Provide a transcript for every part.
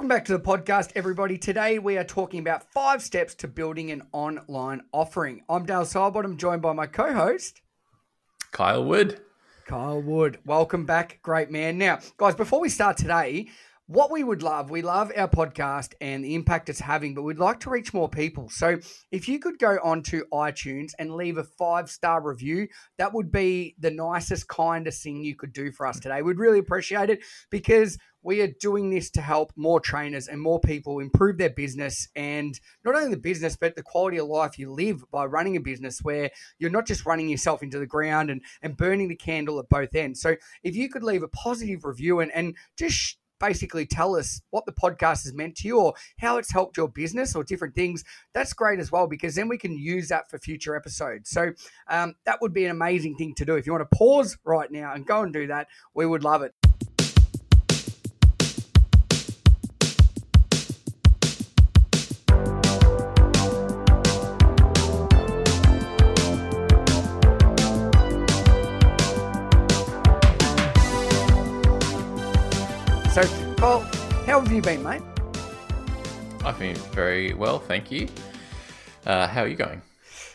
Welcome back to the podcast, everybody. Today we are talking about five steps to building an online offering. I'm Dale Sidebottom, joined by my co host, Kyle Wood. Kyle Wood. Welcome back, great man. Now, guys, before we start today, what we would love, we love our podcast and the impact it's having, but we'd like to reach more people. So if you could go onto iTunes and leave a five star review, that would be the nicest, kindest thing you could do for us today. We'd really appreciate it because we are doing this to help more trainers and more people improve their business and not only the business, but the quality of life you live by running a business where you're not just running yourself into the ground and, and burning the candle at both ends. So if you could leave a positive review and, and just basically tell us what the podcast has meant to you or how it's helped your business or different things, that's great as well because then we can use that for future episodes. So um, that would be an amazing thing to do. If you want to pause right now and go and do that, we would love it. How have you been, mate? I've been very well, thank you. Uh, how are you going?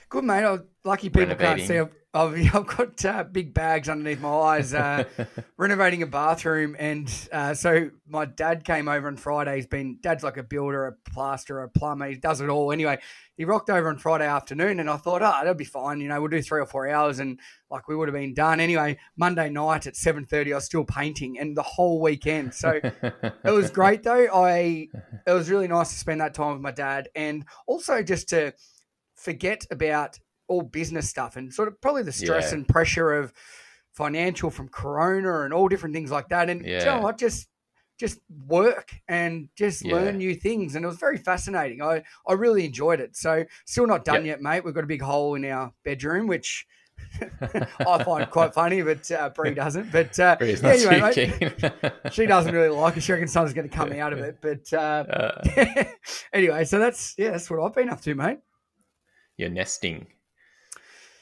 Good, mate. Oh, lucky people can't see. I've, I've, I've got uh, big bags underneath my eyes, uh, renovating a bathroom. And uh, so my dad came over on Friday. He's been, dad's like a builder, a plasterer, a plumber. He does it all. Anyway, he rocked over on Friday afternoon and I thought, oh, that'll be fine. You know, we'll do three or four hours and like we would have been done. Anyway, Monday night at 7.30, I was still painting and the whole weekend. So it was great though. I, it was really nice to spend that time with my dad and also just to forget about all business stuff and sort of probably the stress yeah. and pressure of financial from corona and all different things like that. And yeah. you know what, just just work and just yeah. learn new things. And it was very fascinating. I, I really enjoyed it. So still not done yep. yet, mate. We've got a big hole in our bedroom, which I find quite funny, but uh, Brie doesn't. But uh, yeah, anyway, mate, she doesn't really like it. She reckons something's going to come out of it. But uh, uh, anyway, so that's yeah, that's what I've been up to, mate. You're nesting.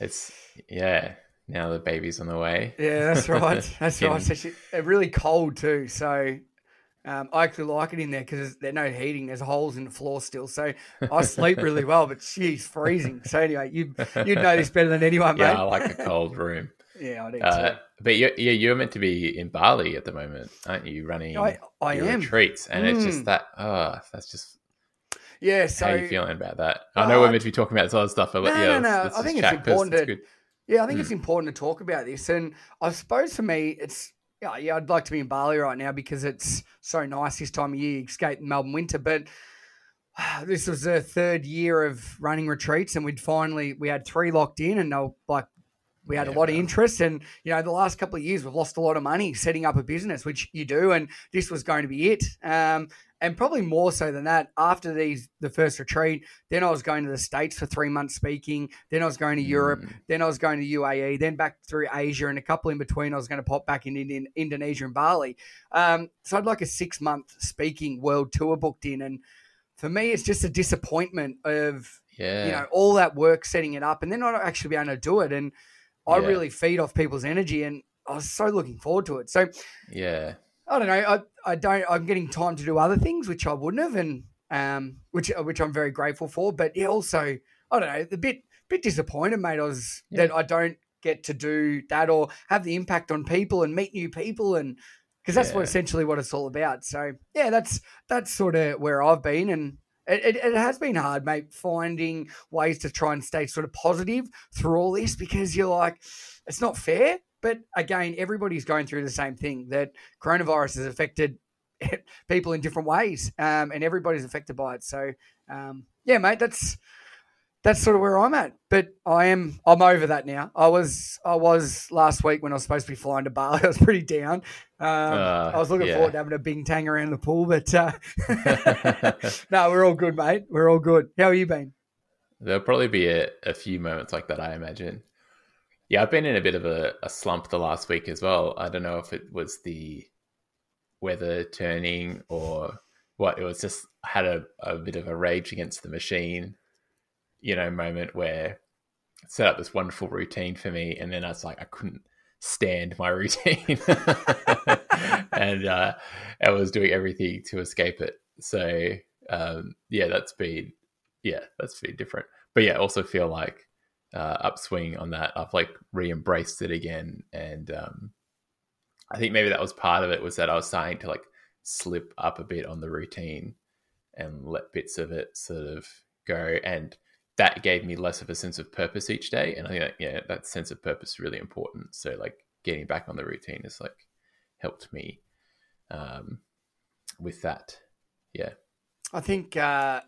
It's yeah. Now the baby's on the way. Yeah, that's right. That's right. So she, really cold too. So um, I actually like it in there because there's no heating. There's holes in the floor still, so I sleep really well. But she's freezing. So anyway, you you'd know this better than anyone, mate. Yeah, I like a cold room. yeah, I do uh, But you're, yeah, you're meant to be in Bali at the moment, aren't you? Running I, I am. retreats, and mm. it's just mm. that. Oh, that's just yeah. So how are you feeling about that? I know uh, we're meant to be talking about this other stuff, but no, yeah, no, no. I think it's important it's to. Yeah, I think mm. it's important to talk about this, and I suppose for me, it's yeah, yeah. I'd like to be in Bali right now because it's so nice this time of year. Escape the Melbourne winter, but this was the third year of running retreats, and we'd finally we had three locked in, and they were like we had yeah, a lot of interest and you know the last couple of years we've lost a lot of money setting up a business which you do and this was going to be it um, and probably more so than that after these the first retreat then i was going to the states for three months speaking then i was going to europe mm. then i was going to uae then back through asia and a couple in between i was going to pop back in, in indonesia and bali um, so i'd like a six month speaking world tour booked in and for me it's just a disappointment of yeah. you know all that work setting it up and then not actually be able to do it and I yeah. really feed off people's energy, and I was so looking forward to it. So, yeah, I don't know. I, I don't. I'm getting time to do other things which I wouldn't have, and um, which which I'm very grateful for. But yeah, also I don't know. The bit bit disappointed, mate. I was yeah. that I don't get to do that or have the impact on people and meet new people and because that's yeah. what essentially what it's all about. So yeah, that's that's sort of where I've been, and it, it, it, has been hard, mate, finding ways to try and stay sort of positive through all this because you're like, it's not fair. But again, everybody's going through the same thing that coronavirus has affected people in different ways, um, and everybody's affected by it. So, um, yeah, mate, that's that's sort of where I'm at. But I am I'm over that now. I was I was last week when I was supposed to be flying to Bali. I was pretty down. Um, uh, I was looking yeah. forward to having a Bintang around the pool, but uh, no, we're all good, mate. We're all good. How have you been? There'll probably be a, a few moments like that, I imagine. Yeah, I've been in a bit of a, a slump the last week as well. I don't know if it was the weather turning or what. It was just had a, a bit of a rage against the machine you know, moment where set up this wonderful routine for me, and then I was like, I couldn't stand my routine, and uh, I was doing everything to escape it. So um, yeah, that's been yeah, that's been different. But yeah, I also feel like uh, upswing on that. I've like re-embraced it again, and um, I think maybe that was part of it was that I was starting to like slip up a bit on the routine and let bits of it sort of go, and that gave me less of a sense of purpose each day. And I think that, yeah, that sense of purpose is really important. So like getting back on the routine has like helped me um, with that. Yeah. I think uh,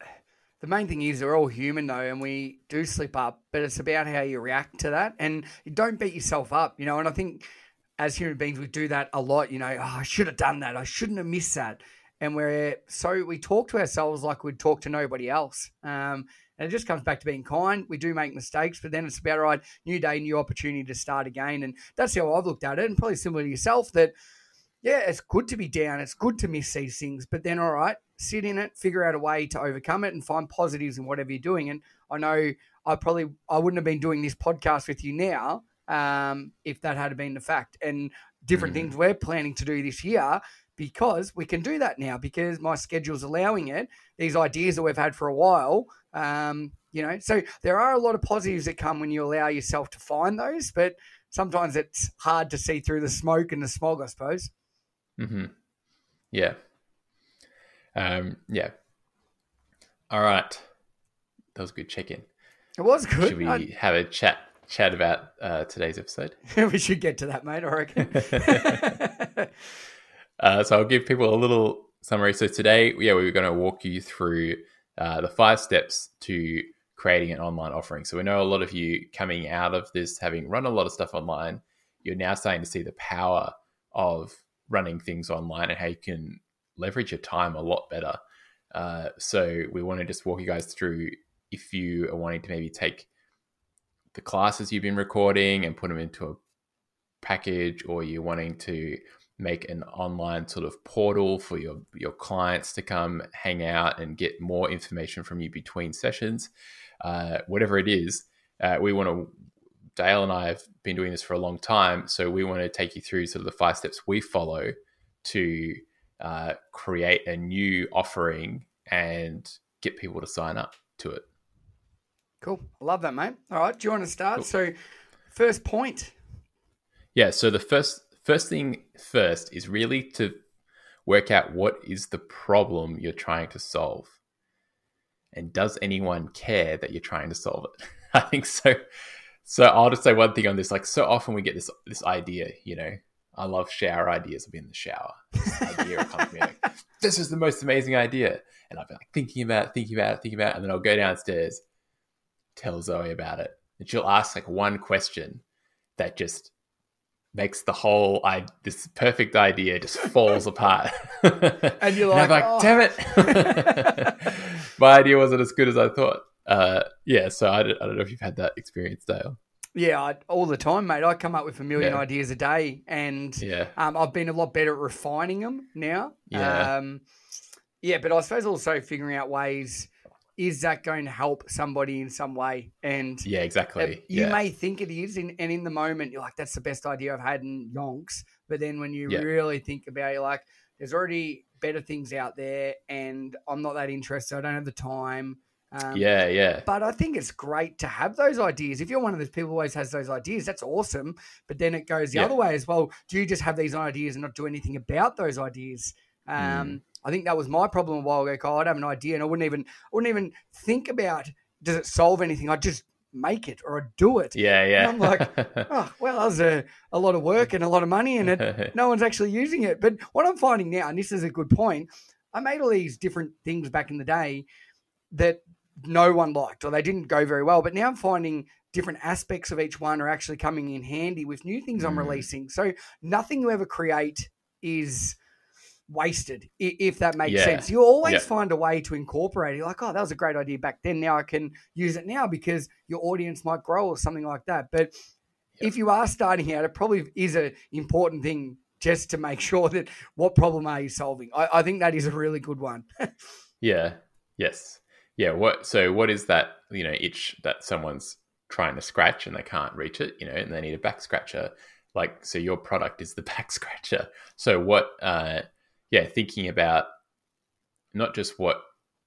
the main thing is we're all human though, and we do slip up, but it's about how you react to that, and you don't beat yourself up, you know. And I think as human beings, we do that a lot. You know, oh, I should have done that. I shouldn't have missed that. And we're so we talk to ourselves like we'd talk to nobody else. Um, and it just comes back to being kind. We do make mistakes, but then it's about right, new day, new opportunity to start again. And that's how I've looked at it, and probably similar to yourself that yeah, it's good to be down. It's good to miss these things, but then all right, sit in it, figure out a way to overcome it, and find positives in whatever you're doing. And I know I probably I wouldn't have been doing this podcast with you now um, if that had been the fact. And different mm-hmm. things we're planning to do this year because we can do that now because my schedule's allowing it. These ideas that we've had for a while, um, you know. So there are a lot of positives that come when you allow yourself to find those, but sometimes it's hard to see through the smoke and the smog, I suppose. Mm-hmm. Yeah. Um, yeah. All right. That was a good check in. It was good. Should we I... have a chat chat about uh, today's episode? we should get to that, mate. I reckon. uh, so I'll give people a little summary. So today, yeah, we are going to walk you through uh, the five steps to creating an online offering. So we know a lot of you coming out of this, having run a lot of stuff online, you're now starting to see the power of running things online and how you can leverage your time a lot better. Uh, so we want to just walk you guys through if you are wanting to maybe take the classes you've been recording and put them into a package, or you're wanting to make an online sort of portal for your your clients to come hang out and get more information from you between sessions, uh, whatever it is. Uh, we want to Dale and I have been doing this for a long time, so we want to take you through sort of the five steps we follow to uh, create a new offering and get people to sign up to it. Cool, I love that, mate. All right, do you want to start? Cool. So, first point. Yeah. So the first first thing first is really to work out what is the problem you're trying to solve, and does anyone care that you're trying to solve it? I think so. So I'll just say one thing on this. Like so often we get this this idea, you know, I love shower ideas. I'll be in the shower. This idea will come to me like, this is the most amazing idea. And I'll be like thinking about it, thinking about it, thinking about it. And then I'll go downstairs, tell Zoe about it. And she'll ask like one question that just makes the whole I this perfect idea just falls apart. and you're like, and like oh. damn it. My idea wasn't as good as I thought uh, yeah, so I don't, I don't know if you've had that experience, Dale. Yeah, I, all the time, mate. I come up with a million yeah. ideas a day, and yeah. um, I've been a lot better at refining them now. Yeah, um, yeah, but I suppose also figuring out ways is that going to help somebody in some way? And yeah, exactly. You yeah. may think it is, and in the moment you're like, "That's the best idea I've had in yonks." But then when you yeah. really think about it, you're like, "There's already better things out there, and I'm not that interested. I don't have the time." Um, yeah, yeah. But I think it's great to have those ideas. If you're one of those people who always has those ideas, that's awesome. But then it goes the yeah. other way as well. Do you just have these ideas and not do anything about those ideas? Um, mm. I think that was my problem a while ago. I'd have an idea and I wouldn't even, I wouldn't even think about does it solve anything. I'd just make it or I'd do it. Yeah, yeah. And I'm like, oh, well, that was a, a lot of work and a lot of money and it, no one's actually using it. But what I'm finding now, and this is a good point, I made all these different things back in the day that no one liked or they didn't go very well. But now I'm finding different aspects of each one are actually coming in handy with new things I'm mm. releasing. So nothing you ever create is wasted, if that makes yeah. sense. You always yeah. find a way to incorporate it. Like, oh, that was a great idea back then. Now I can use it now because your audience might grow or something like that. But if you are starting out, it probably is an important thing just to make sure that what problem are you solving. I, I think that is a really good one. yeah. Yes yeah what so what is that you know itch that someone's trying to scratch and they can't reach it you know and they need a back scratcher like so your product is the back scratcher so what uh yeah thinking about not just what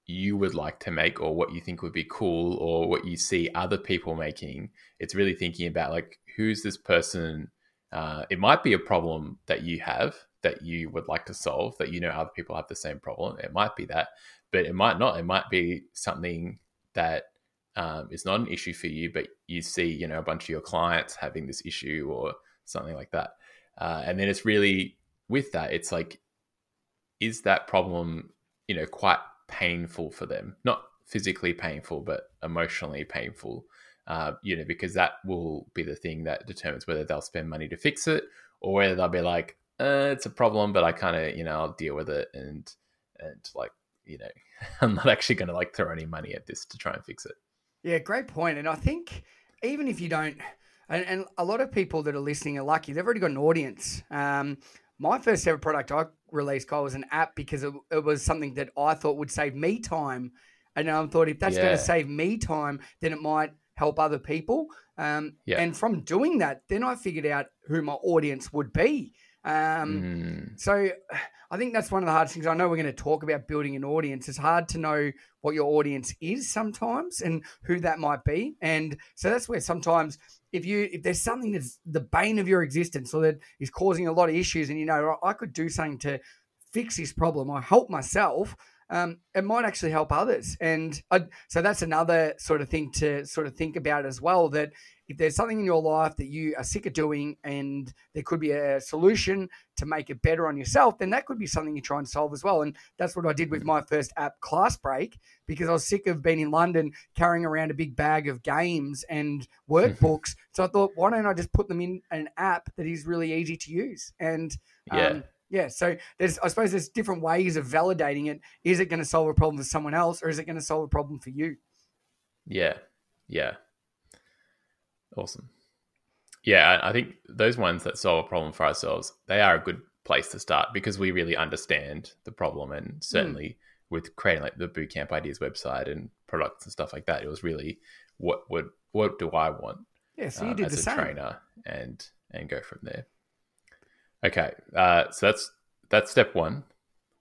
you would like to make or what you think would be cool or what you see other people making. It's really thinking about like who's this person. Uh, it might be a problem that you have that you would like to solve that you know other people have the same problem. It might be that, but it might not. It might be something that um, is not an issue for you, but you see, you know, a bunch of your clients having this issue or something like that. Uh, and then it's really with that, it's like, is that problem, you know, quite painful for them? Not physically painful, but emotionally painful. Uh, you know, because that will be the thing that determines whether they'll spend money to fix it or whether they'll be like, uh, it's a problem, but I kind of, you know, I'll deal with it and and like, you know, I'm not actually going to like throw any money at this to try and fix it. Yeah, great point. And I think even if you don't, and, and a lot of people that are listening are lucky, they've already got an audience. Um, my first ever product I released, Kyle, was an app because it, it, was something that I thought would save me time. And I thought if that's yeah. going to save me time, then it might help other people. Um, yeah. And from doing that, then I figured out who my audience would be. Um, mm. So I think that's one of the hardest things. I know we're going to talk about building an audience. It's hard to know what your audience is sometimes and who that might be. And so that's where sometimes if you if there's something that's the bane of your existence or that is causing a lot of issues, and you know I could do something to fix this problem, I help myself. Um, it might actually help others, and I, so that's another sort of thing to sort of think about as well. That if there's something in your life that you are sick of doing and there could be a solution to make it better on yourself, then that could be something you try and solve as well. And that's what I did with my first app, Class Break, because I was sick of being in London carrying around a big bag of games and workbooks. so I thought, why don't I just put them in an app that is really easy to use? And yeah. Um, yeah, so there's I suppose there's different ways of validating it. Is it going to solve a problem for someone else, or is it going to solve a problem for you? Yeah, yeah, Awesome. Yeah, I think those ones that solve a problem for ourselves, they are a good place to start because we really understand the problem. And certainly mm. with creating like the Bootcamp Ideas website and products and stuff like that, it was really what would what do I want? Yeah, so you um, did as the a same. trainer and and go from there. Okay, uh, so that's that's step one.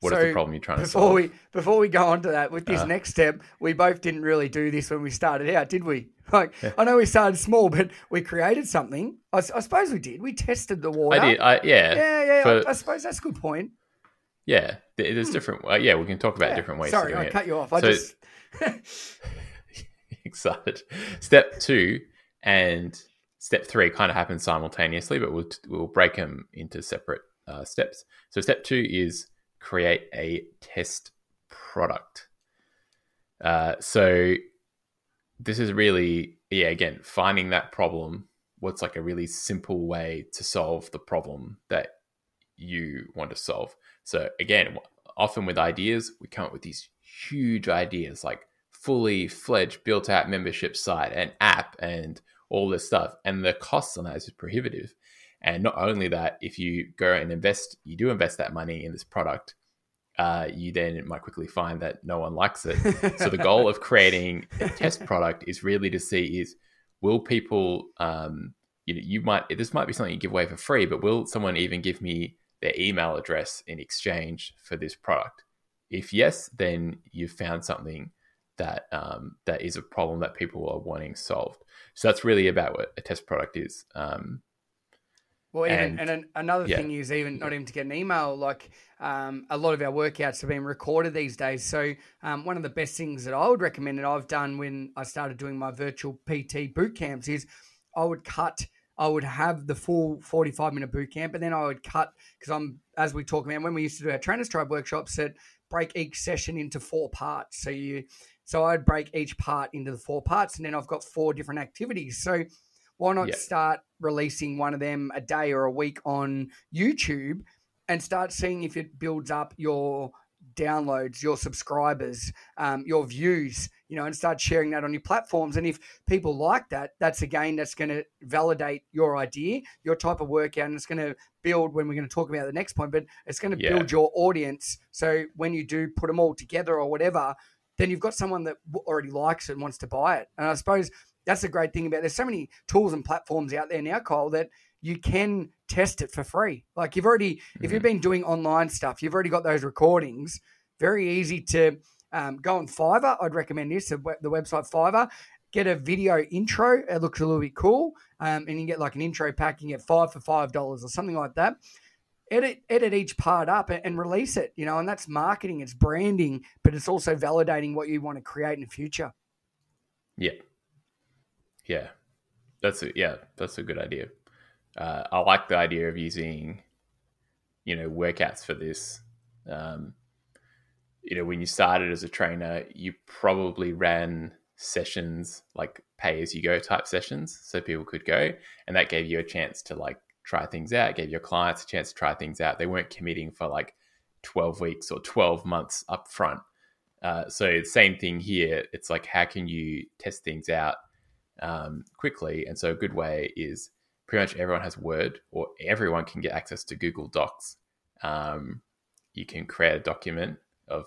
What so is the problem you're trying to before solve? We, before we go on to that, with this uh, next step, we both didn't really do this when we started out, did we? Like, yeah. I know we started small, but we created something. I, I, suppose we did. We tested the water. I did. I, yeah. Yeah, yeah. For, I, I, suppose that's a good point. Yeah, there's hmm. different. Uh, yeah, we can talk about yeah. different ways. Sorry, I it. cut you off. I so, just excited. Step two and step three kind of happen simultaneously, but we'll we'll break them into separate uh, steps. So step two is create a test product. Uh, so this is really, yeah, again, finding that problem. What's like a really simple way to solve the problem that you want to solve? So again, often with ideas, we come up with these huge ideas like fully fledged built out membership site and app and all this stuff. And the costs on that is prohibitive. And not only that, if you go and invest, you do invest that money in this product, uh, you then might quickly find that no one likes it. so the goal of creating a test product is really to see is will people, um, you know, you might this might be something you give away for free, but will someone even give me their email address in exchange for this product? If yes, then you've found something that um, that is a problem that people are wanting solved. So that's really about what a test product is. Um, well, even, and, and another yeah. thing is even not even to get an email. Like um, a lot of our workouts have been recorded these days. So um, one of the best things that I would recommend that I've done when I started doing my virtual PT boot camps is I would cut. I would have the full 45 minute boot camp, and then I would cut because I'm as we talk about when we used to do our trainers tribe workshops that break each session into four parts. So you so I'd break each part into the four parts, and then I've got four different activities. So why not start releasing one of them a day or a week on YouTube and start seeing if it builds up your downloads, your subscribers, um, your views, you know, and start sharing that on your platforms. And if people like that, that's again, that's going to validate your idea, your type of workout, and it's going to build when we're going to talk about the next point, but it's going to yeah. build your audience. So when you do put them all together or whatever, then you've got someone that already likes it and wants to buy it. And I suppose that's the great thing about. It. There's so many tools and platforms out there now, Kyle, that you can test it for free. Like you've already, mm-hmm. if you've mm-hmm. been doing online stuff, you've already got those recordings. very easy to um, go on Fiverr. I'd recommend this, the website Fiverr. Get a video intro. It looks a little bit cool. Um, and you get like an intro pack, you get five for $5 or something like that edit edit each part up and, release it you know and that's marketing it's branding but it's also validating what you want to create in the future yeah yeah that's a yeah that's a good idea uh, i like the idea of using you know workouts for this um, you know when you started as a trainer you probably ran sessions like pay as you go type sessions so people could go and that gave you a chance to like try things out, gave your clients a chance to try things out. They weren't committing for like 12 weeks or 12 months up front. Uh, so same thing here. It's like how can you test things out um, quickly? And so a good way is pretty much everyone has Word or everyone can get access to Google Docs. Um, you can create a document of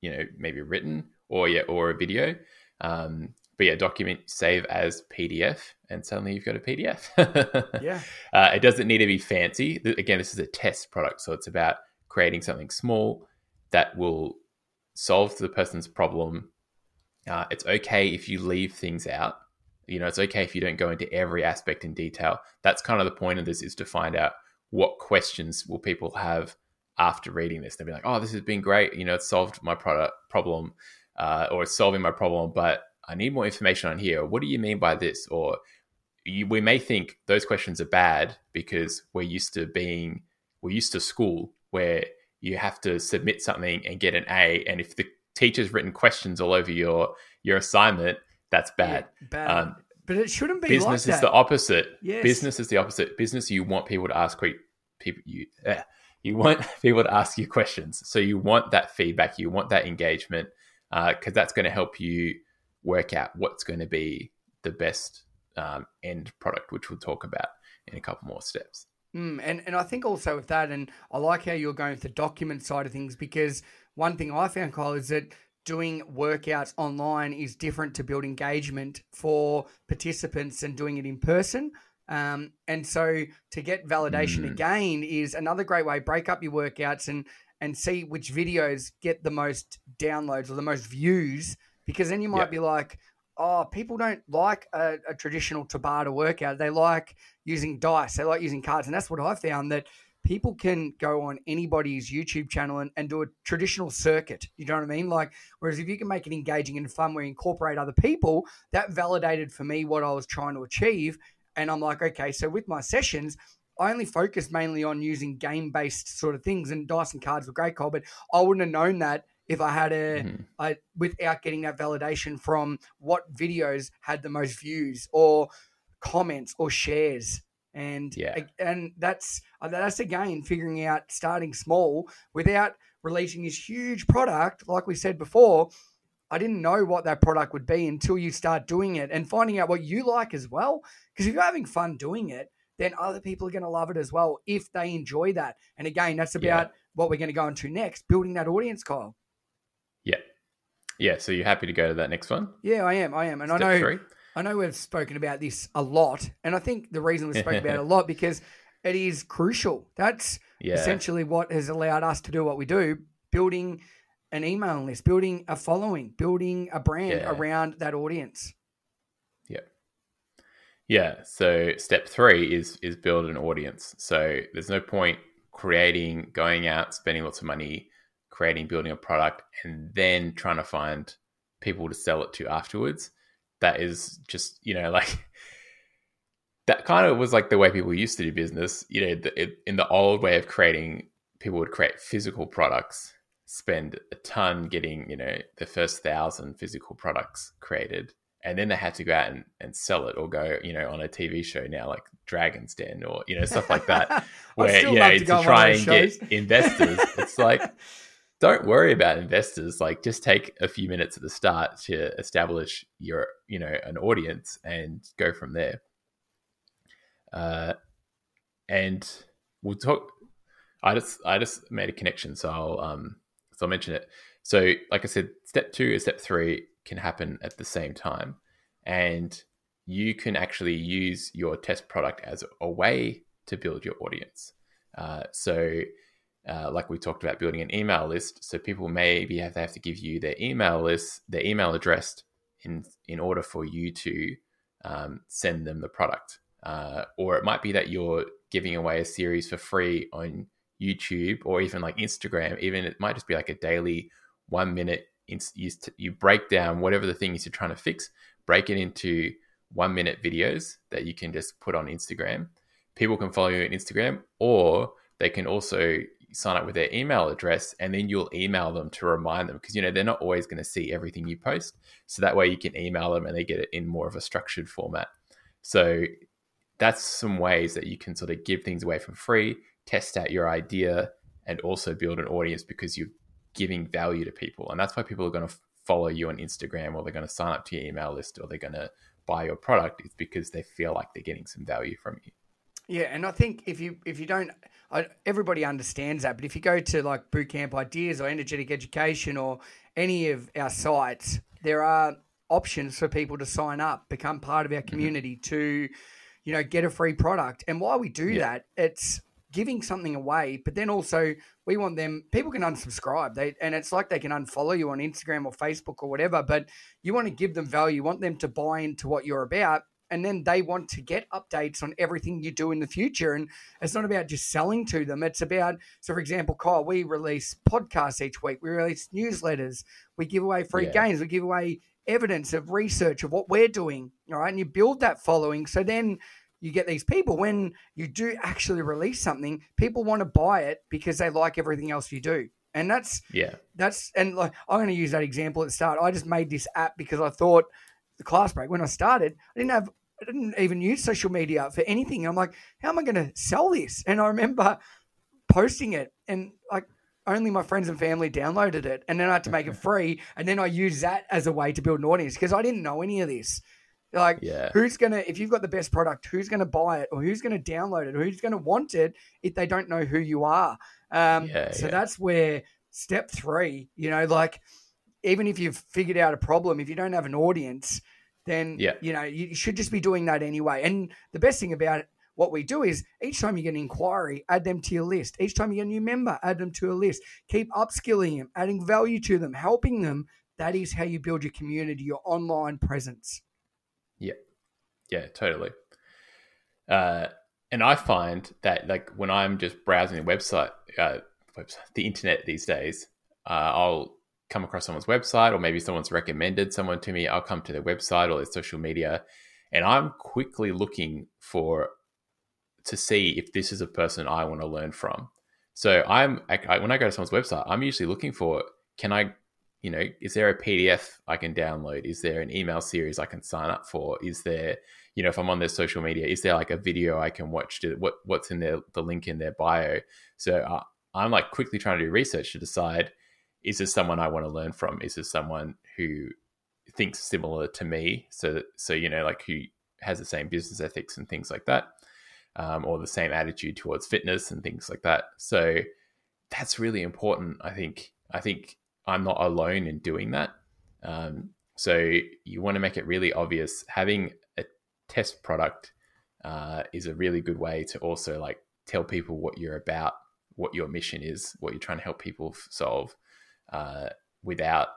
you know maybe written or yeah or a video. Um, but yeah, document save as PDF, and suddenly you've got a PDF. yeah, uh, it doesn't need to be fancy. Again, this is a test product, so it's about creating something small that will solve the person's problem. Uh, it's okay if you leave things out. You know, it's okay if you don't go into every aspect in detail. That's kind of the point of this is to find out what questions will people have after reading this. They'll be like, "Oh, this has been great. You know, it's solved my product problem, uh, or it's solving my problem, but I need more information on here. What do you mean by this? Or you, we may think those questions are bad because we're used to being, we're used to school where you have to submit something and get an A. And if the teacher's written questions all over your your assignment, that's bad. Yeah, bad. Um, but it shouldn't be. Business like is the opposite. Yes. Business is the opposite. Business, you want people to ask people you. Uh, you want people to ask you questions, so you want that feedback, you want that engagement, because uh, that's going to help you work out what's going to be the best um, end product, which we'll talk about in a couple more steps. Mm, and and I think also with that, and I like how you're going with the document side of things because one thing I found, Kyle, is that doing workouts online is different to build engagement for participants and doing it in person. Um, and so to get validation mm. again is another great way. Break up your workouts and and see which videos get the most downloads or the most views because then you might yep. be like, oh, people don't like a, a, traditional Tabata workout. They like using dice. They like using cards. And that's what I found that people can go on anybody's YouTube channel and, and do a traditional circuit. You know what I mean? Like, whereas if you can make it engaging and fun where you incorporate other people, that validated for me what I was trying to achieve. And I'm like, okay, so with my sessions, I only focused mainly on using game based sort of things, and dice and cards were great, Cole, but I wouldn't have known that if I had a, mm-hmm. I, without getting that validation from what videos had the most views or comments or shares. And yeah. and that's uh, that's again figuring out starting small without releasing this huge product. Like we said before, I didn't know what that product would be until you start doing it and finding out what you like as well. Because if you're having fun doing it, then other people are going to love it as well if they enjoy that. And again, that's about yeah. what we're going to go into next, building that audience, Kyle. Yeah. Yeah. So you're happy to go to that next one? Yeah, I am. I am. And Step I know three. I know we've spoken about this a lot. And I think the reason we've spoken about it a lot because it is crucial. That's yeah. essentially what has allowed us to do what we do, building an email list, building a following, building a brand yeah. around that audience. Yeah. Yeah. So step three is is build an audience. So there's no point creating, going out, spending lots of money creating, building a product, and then trying to find people to sell it to afterwards. That is just, you know, like that kind of was like the way people used to do business. You know, the, it, in the old way of creating, people would create physical products, spend a ton getting, you know, the first thousand physical products created. And then they had to go out and, and sell it or go, you know, on a TV show now, like Dragon's Den or, you know, stuff like that, where, you know, to, to try and shows. get investors. It's like, don't worry about investors. Like, just take a few minutes at the start to establish your, you know, an audience and go from there. Uh, and we'll talk. I just I just made a connection, so I'll um so I'll mention it. So, like I said, step two and step three can happen at the same time, and you can actually use your test product as a way to build your audience. Uh, so uh, like we talked about building an email list. So people maybe have, to have to give you their email list, their email address in in order for you to um, send them the product. Uh, or it might be that you're giving away a series for free on YouTube or even like Instagram. Even it might just be like a daily one minute. You, you break down whatever the thing is you're trying to fix, break it into one minute videos that you can just put on Instagram. People can follow you on Instagram, or they can also sign up with their email address and then you'll email them to remind them because you know they're not always going to see everything you post. So that way you can email them and they get it in more of a structured format. So that's some ways that you can sort of give things away for free test out your idea and also build an audience because you're giving value to people. And that's why people are going to follow you on instagram or they're going to sign up to your email list or they're going to buy your product it's because they feel like they're getting some value from you yeah, and I think if you if you don't, I, everybody understands that. But if you go to like Bootcamp Ideas or Energetic Education or any of our sites, there are options for people to sign up, become part of our mm-hmm. community, mm-hmm. to you know get a free product. And while we do yeah. that, it's giving something away, but then also we want them. People can unsubscribe, they and it's like they can unfollow you on Instagram or Facebook or whatever. But you want to give them value. You want them to buy into what you're about and then they want to get updates on everything you do in the future. And it's not about just selling to them. It's about, so for example, Kyle, we release podcasts each week, we release newsletters, we give away free yeah. games, we give away evidence of research of what we're doing. All right. And you build that following. So then you get these people when you do actually release something, people want to buy it because they like everything else you do. And that's yeah, that's and like I'm going to use that example at the start. I just made this app because I thought the class break when I started, I didn't have I didn't even use social media for anything. I'm like, how am I going to sell this? And I remember posting it and like only my friends and family downloaded it and then I had to make it free and then I used that as a way to build an audience because I didn't know any of this. Like yeah. who's gonna if you've got the best product, who's gonna buy it or who's gonna download it, or who's gonna want it if they don't know who you are? Um, yeah, so yeah. that's where step three, you know, like even if you've figured out a problem, if you don't have an audience, then yeah. you know you should just be doing that anyway. And the best thing about it, what we do is each time you get an inquiry, add them to your list. Each time you get a new member, add them to a list. Keep upskilling them, adding value to them, helping them. That is how you build your community, your online presence. Yeah, yeah, totally. Uh, and I find that like when I'm just browsing the website, uh, website, the internet these days, uh, I'll come across someone's website or maybe someone's recommended someone to me, I'll come to their website or their social media and I'm quickly looking for to see if this is a person I want to learn from. So I'm I, when I go to someone's website, I'm usually looking for can I, you know, is there a PDF I can download? Is there an email series I can sign up for? Is there, you know, if I'm on their social media, is there like a video I can watch? What what's in their the link in their bio? So uh, I'm like quickly trying to do research to decide is this someone I want to learn from? Is this someone who thinks similar to me? So, so you know, like who has the same business ethics and things like that, um, or the same attitude towards fitness and things like that. So that's really important. I think. I think I'm not alone in doing that. Um, so you want to make it really obvious. Having a test product uh, is a really good way to also like tell people what you're about, what your mission is, what you're trying to help people solve, uh, without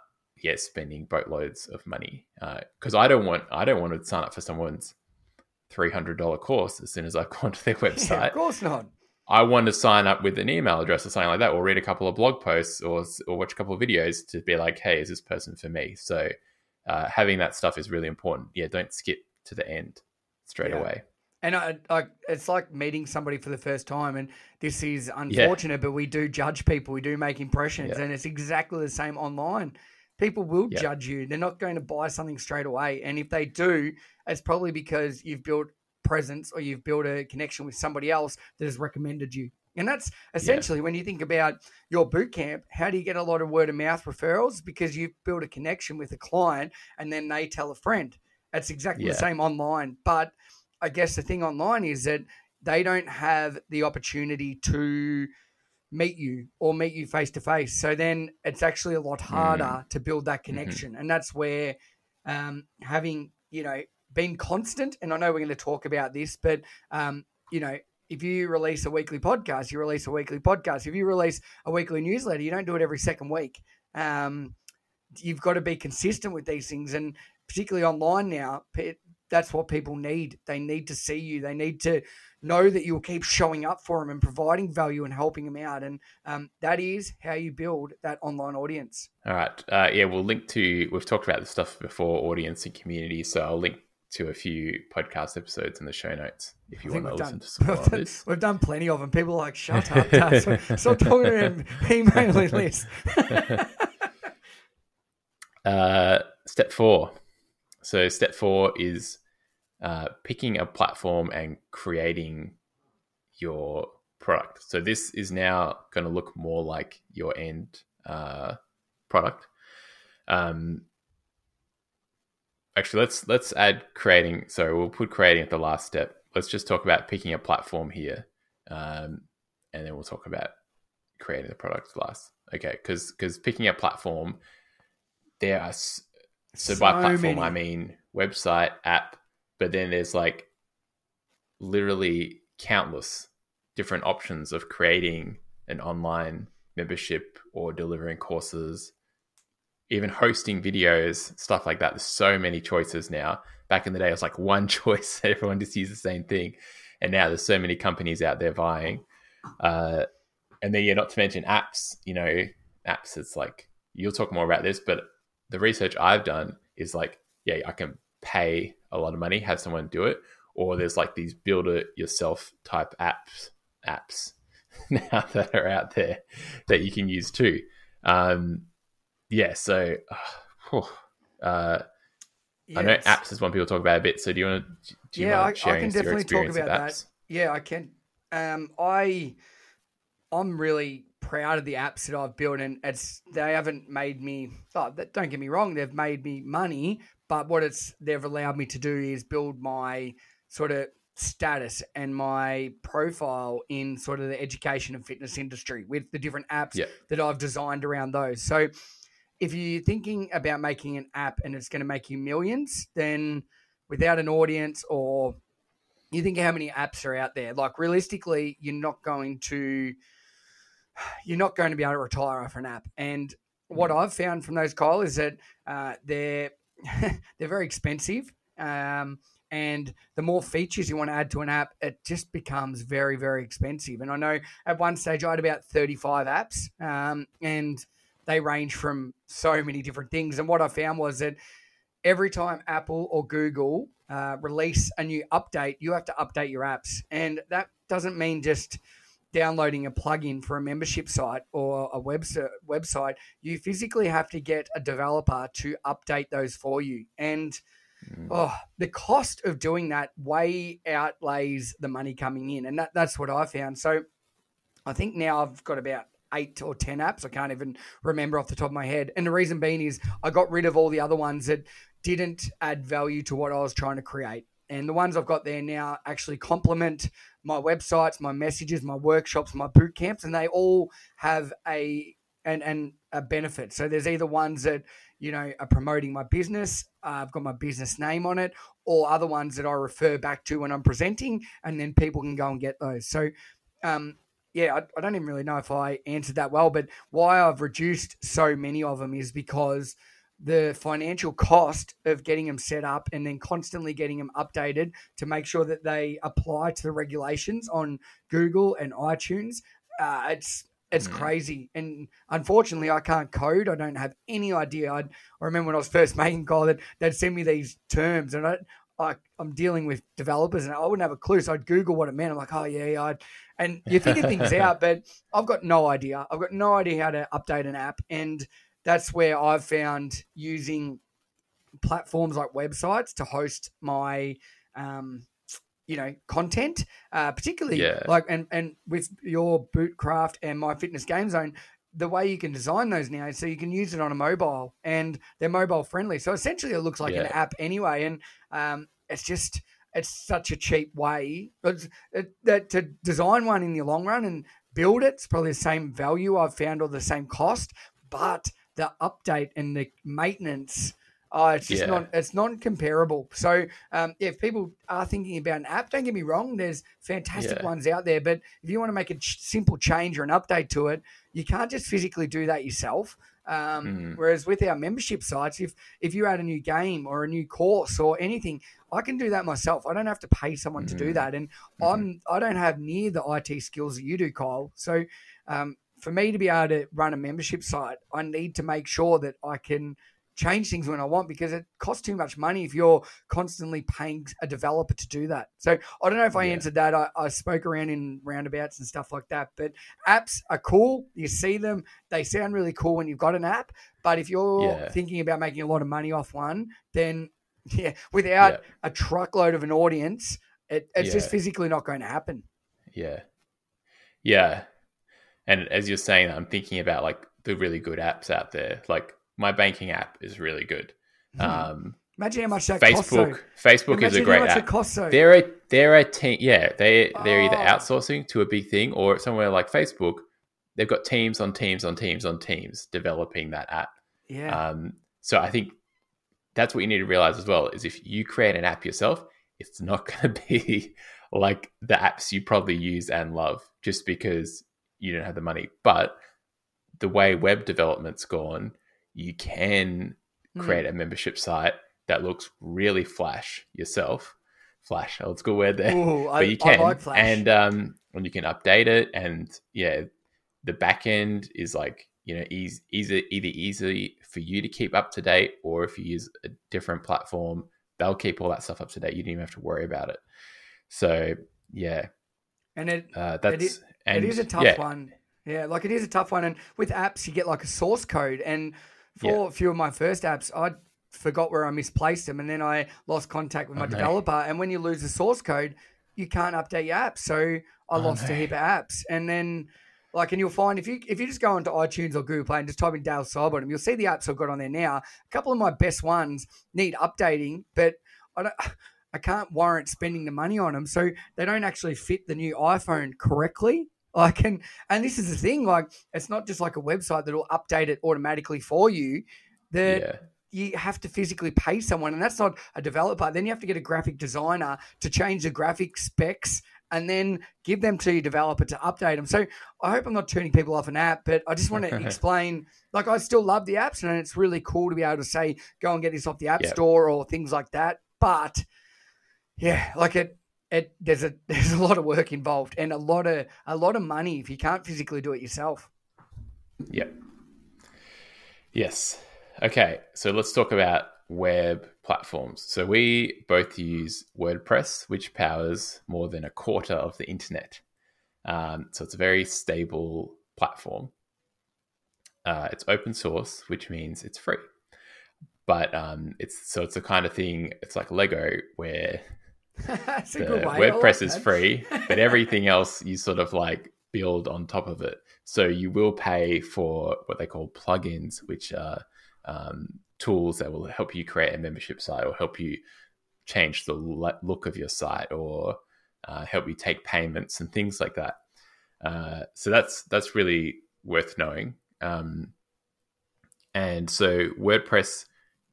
yet spending boatloads of money. Because uh, I don't want I don't want to sign up for someone's three hundred dollar course as soon as I've gone to their website. Yeah, of course not. I want to sign up with an email address or something like that, or read a couple of blog posts, or or watch a couple of videos to be like, hey, is this person for me? So uh, having that stuff is really important. Yeah, don't skip to the end straight yeah. away. And I, I, it's like meeting somebody for the first time, and this is unfortunate, yeah. but we do judge people. We do make impressions, yeah. and it's exactly the same online. People will yeah. judge you. They're not going to buy something straight away, and if they do, it's probably because you've built presence or you've built a connection with somebody else that has recommended you. And that's essentially when you think about your boot camp, how do you get a lot of word of mouth referrals? Because you've built a connection with a client and then they tell a friend. It's exactly the same online. But I guess the thing online is that they don't have the opportunity to meet you or meet you face to face. So then it's actually a lot harder mm. to build that mm-hmm. connection. Mm-hmm. And that's where um, having, you know, been constant, and I know we're going to talk about this, but, um, you know, if you release a weekly podcast, you release a weekly podcast. If you release a weekly newsletter, you don't do it every second week. Um, you've got to be consistent with these things, and particularly online now, that's what people need. They need to see you. They need to know that you'll keep showing up for them and providing value and helping them out. And um, that is how you build that online audience. All right. Uh, yeah, we'll link to, we've talked about this stuff before, audience and community. So I'll link to a few podcast episodes in the show notes if you want to listen done, to some of this. We've done plenty of them. People are like, shut up, Dad. Stop, stop talking to him, emailing list. uh, step four. So step four is uh, picking a platform and creating your product. So this is now going to look more like your end uh, product. Um, actually, let's let's add creating. So we'll put creating at the last step. Let's just talk about picking a platform here, um, and then we'll talk about creating the product last. Okay, because because picking a platform, there are so, so by platform many. I mean website, app, but then there's like literally countless different options of creating an online membership or delivering courses even hosting videos stuff like that. There's so many choices now. Back in the day it was like one choice. Everyone just used the same thing. And now there's so many companies out there vying. Uh, and then yeah not to mention apps you know apps it's like you'll talk more about this but the research i've done is like yeah i can pay a lot of money, have someone do it, or there's like these build it yourself type apps apps now that are out there that you can use too. Um, yeah, so uh, yes. I know apps is one people talk about a bit. So do you want to? do yeah, I, I, can definitely talk about that. Yeah, I can. Um, I I'm really proud of the apps that I've built, and it's they haven't made me. Oh, don't get me wrong, they've made me money, but what it's they've allowed me to do is build my sort of status and my profile in sort of the education and fitness industry with the different apps yeah. that I've designed around those. So if you're thinking about making an app and it's going to make you millions, then without an audience or you think how many apps are out there, like realistically, you're not going to you're not going to be able to retire off an app. And what mm. I've found from those Kyle is that uh, they're they're very expensive. Um, and the more features you want to add to an app, it just becomes very, very expensive. And I know at one stage I had about 35 apps, um, and they range from so many different things. And what I found was that every time Apple or Google uh, release a new update, you have to update your apps. And that doesn't mean just downloading a plugin for a membership site or a web website, you physically have to get a developer to update those for you. And mm. oh, the cost of doing that way outlays the money coming in. And that, that's what I found. So I think now I've got about eight or 10 apps. I can't even remember off the top of my head. And the reason being is I got rid of all the other ones that didn't add value to what I was trying to create. And the ones I've got there now actually complement my websites, my messages, my workshops, my boot camps, and they all have a and and a benefit. So there's either ones that you know are promoting my business, uh, I've got my business name on it, or other ones that I refer back to when I'm presenting, and then people can go and get those. So. Um, yeah, I, I don't even really know if I answered that well, but why I've reduced so many of them is because the financial cost of getting them set up and then constantly getting them updated to make sure that they apply to the regulations on Google and iTunes. Uh, it's it's mm. crazy, and unfortunately, I can't code. I don't have any idea. I'd, I remember when I was first making code that they'd send me these terms, and I, I I'm dealing with developers, and I wouldn't have a clue. So I'd Google what it meant. I'm like, oh yeah, yeah I'd, and you're figuring things out, but I've got no idea. I've got no idea how to update an app, and that's where I've found using platforms like websites to host my um, you know content uh, particularly yeah. like and and with your bootcraft and my fitness game zone the way you can design those now so you can use it on a mobile and they're mobile friendly so essentially it looks like yeah. an app anyway and um, it's just it's such a cheap way it, that to design one in the long run and build it, it's probably the same value I've found or the same cost, but the update and the maintenance Oh, it's just Yeah. not it's non comparable. So um, yeah, if people are thinking about an app, don't get me wrong, there's fantastic Yeah. ones out there. But if you want to make a ch- simple change or an update to it, you can't just physically do that yourself. Um, Mm. Whereas with our membership sites, if if you add a new game or a new course or anything, I can do that myself. I don't have to pay someone to do Mm. that, and Mhm. I'm I don't have near the IT skills that you do, Kyle. So um, for me to be able to run a membership site, I need to make sure that I can change things when I want because it costs too much money if you're constantly paying a developer to do that. So I don't know if I Yeah. answered that. I, I spoke around in roundabouts and stuff like that. But apps are cool. You see them, they sound really cool when you've got an app. But if you're Yeah. thinking about making a lot of money off one, then yeah, without Yeah. a truckload of an audience, it, it's just physically not going to happen. Yeah. Yeah. And as you're saying, I'm thinking about like the really good apps out there. Like my banking app is really good. Um, Imagine how much that costs. though. Facebook, Facebook is a great how much app. it costs. They're a they're a team. Yeah, they they're either Oh. outsourcing to a big thing or somewhere like Facebook. They've got teams on teams on teams on teams developing that app. yeah. Um, so I think that's what you need to realize as well is if you create an app yourself, it's not going to be like the apps you probably use and love just because you don't have the money. But the way web development's gone, you can Mm. create a membership site that looks really flash yourself. Flash, old school word there Ooh, I, but you can I like Flash. and um and you can update it and yeah the back end is like you know easy, easy either easy for you to keep up to date or if you use a different platform they'll keep all that stuff up to date you don't even have to worry about it so yeah and it uh that's is- and it is a tough yeah, one. Yeah, like it is a tough one. And with apps, you get like a source code. And for a few of my first apps, I forgot where I misplaced them, and then I lost contact with my Oh, no. developer. And when you lose the source code, you can't update your app. So I Oh, lost a heap of apps. And then like, and you'll find if you if you just go onto iTunes or Google Play and just type in Dale Sidebottom, you'll see the apps I've got on there now. A couple of my best ones need updating, but I don't. I can't warrant spending the money on them, so they don't actually fit the new iPhone correctly. Like, and and this is the thing, like, it's not just like a website that'll update it automatically for you. That yeah you have to physically pay someone, and that's not a developer. Then you have to get a graphic designer to change the graphic specs and then give them to your developer to update them. So I hope I'm not turning people off an app, but I just want to explain. Like, I still love the apps, and it's really cool to be able to say, go and get this off the App Yep. Store or things like that. But yeah, like it. It, there's a there's a lot of work involved and a lot of a lot of money if you can't physically do it yourself. Yep. Yes. Okay. So let's talk about web platforms. So we both use WordPress, which powers more than a quarter of the internet. Um, so it's a very stable platform. Uh, it's open source, which means it's free. But um, it's so it's the kind of thing. It's like Lego, where That's a good way. WordPress like is free, but everything else you sort of like build on top of it. So you will pay for what they call plugins, which are um, tools that will help you create a membership site or help you change the look of your site or uh, help you take payments and things like that. Uh, so that's that's really worth knowing. Um, and so WordPress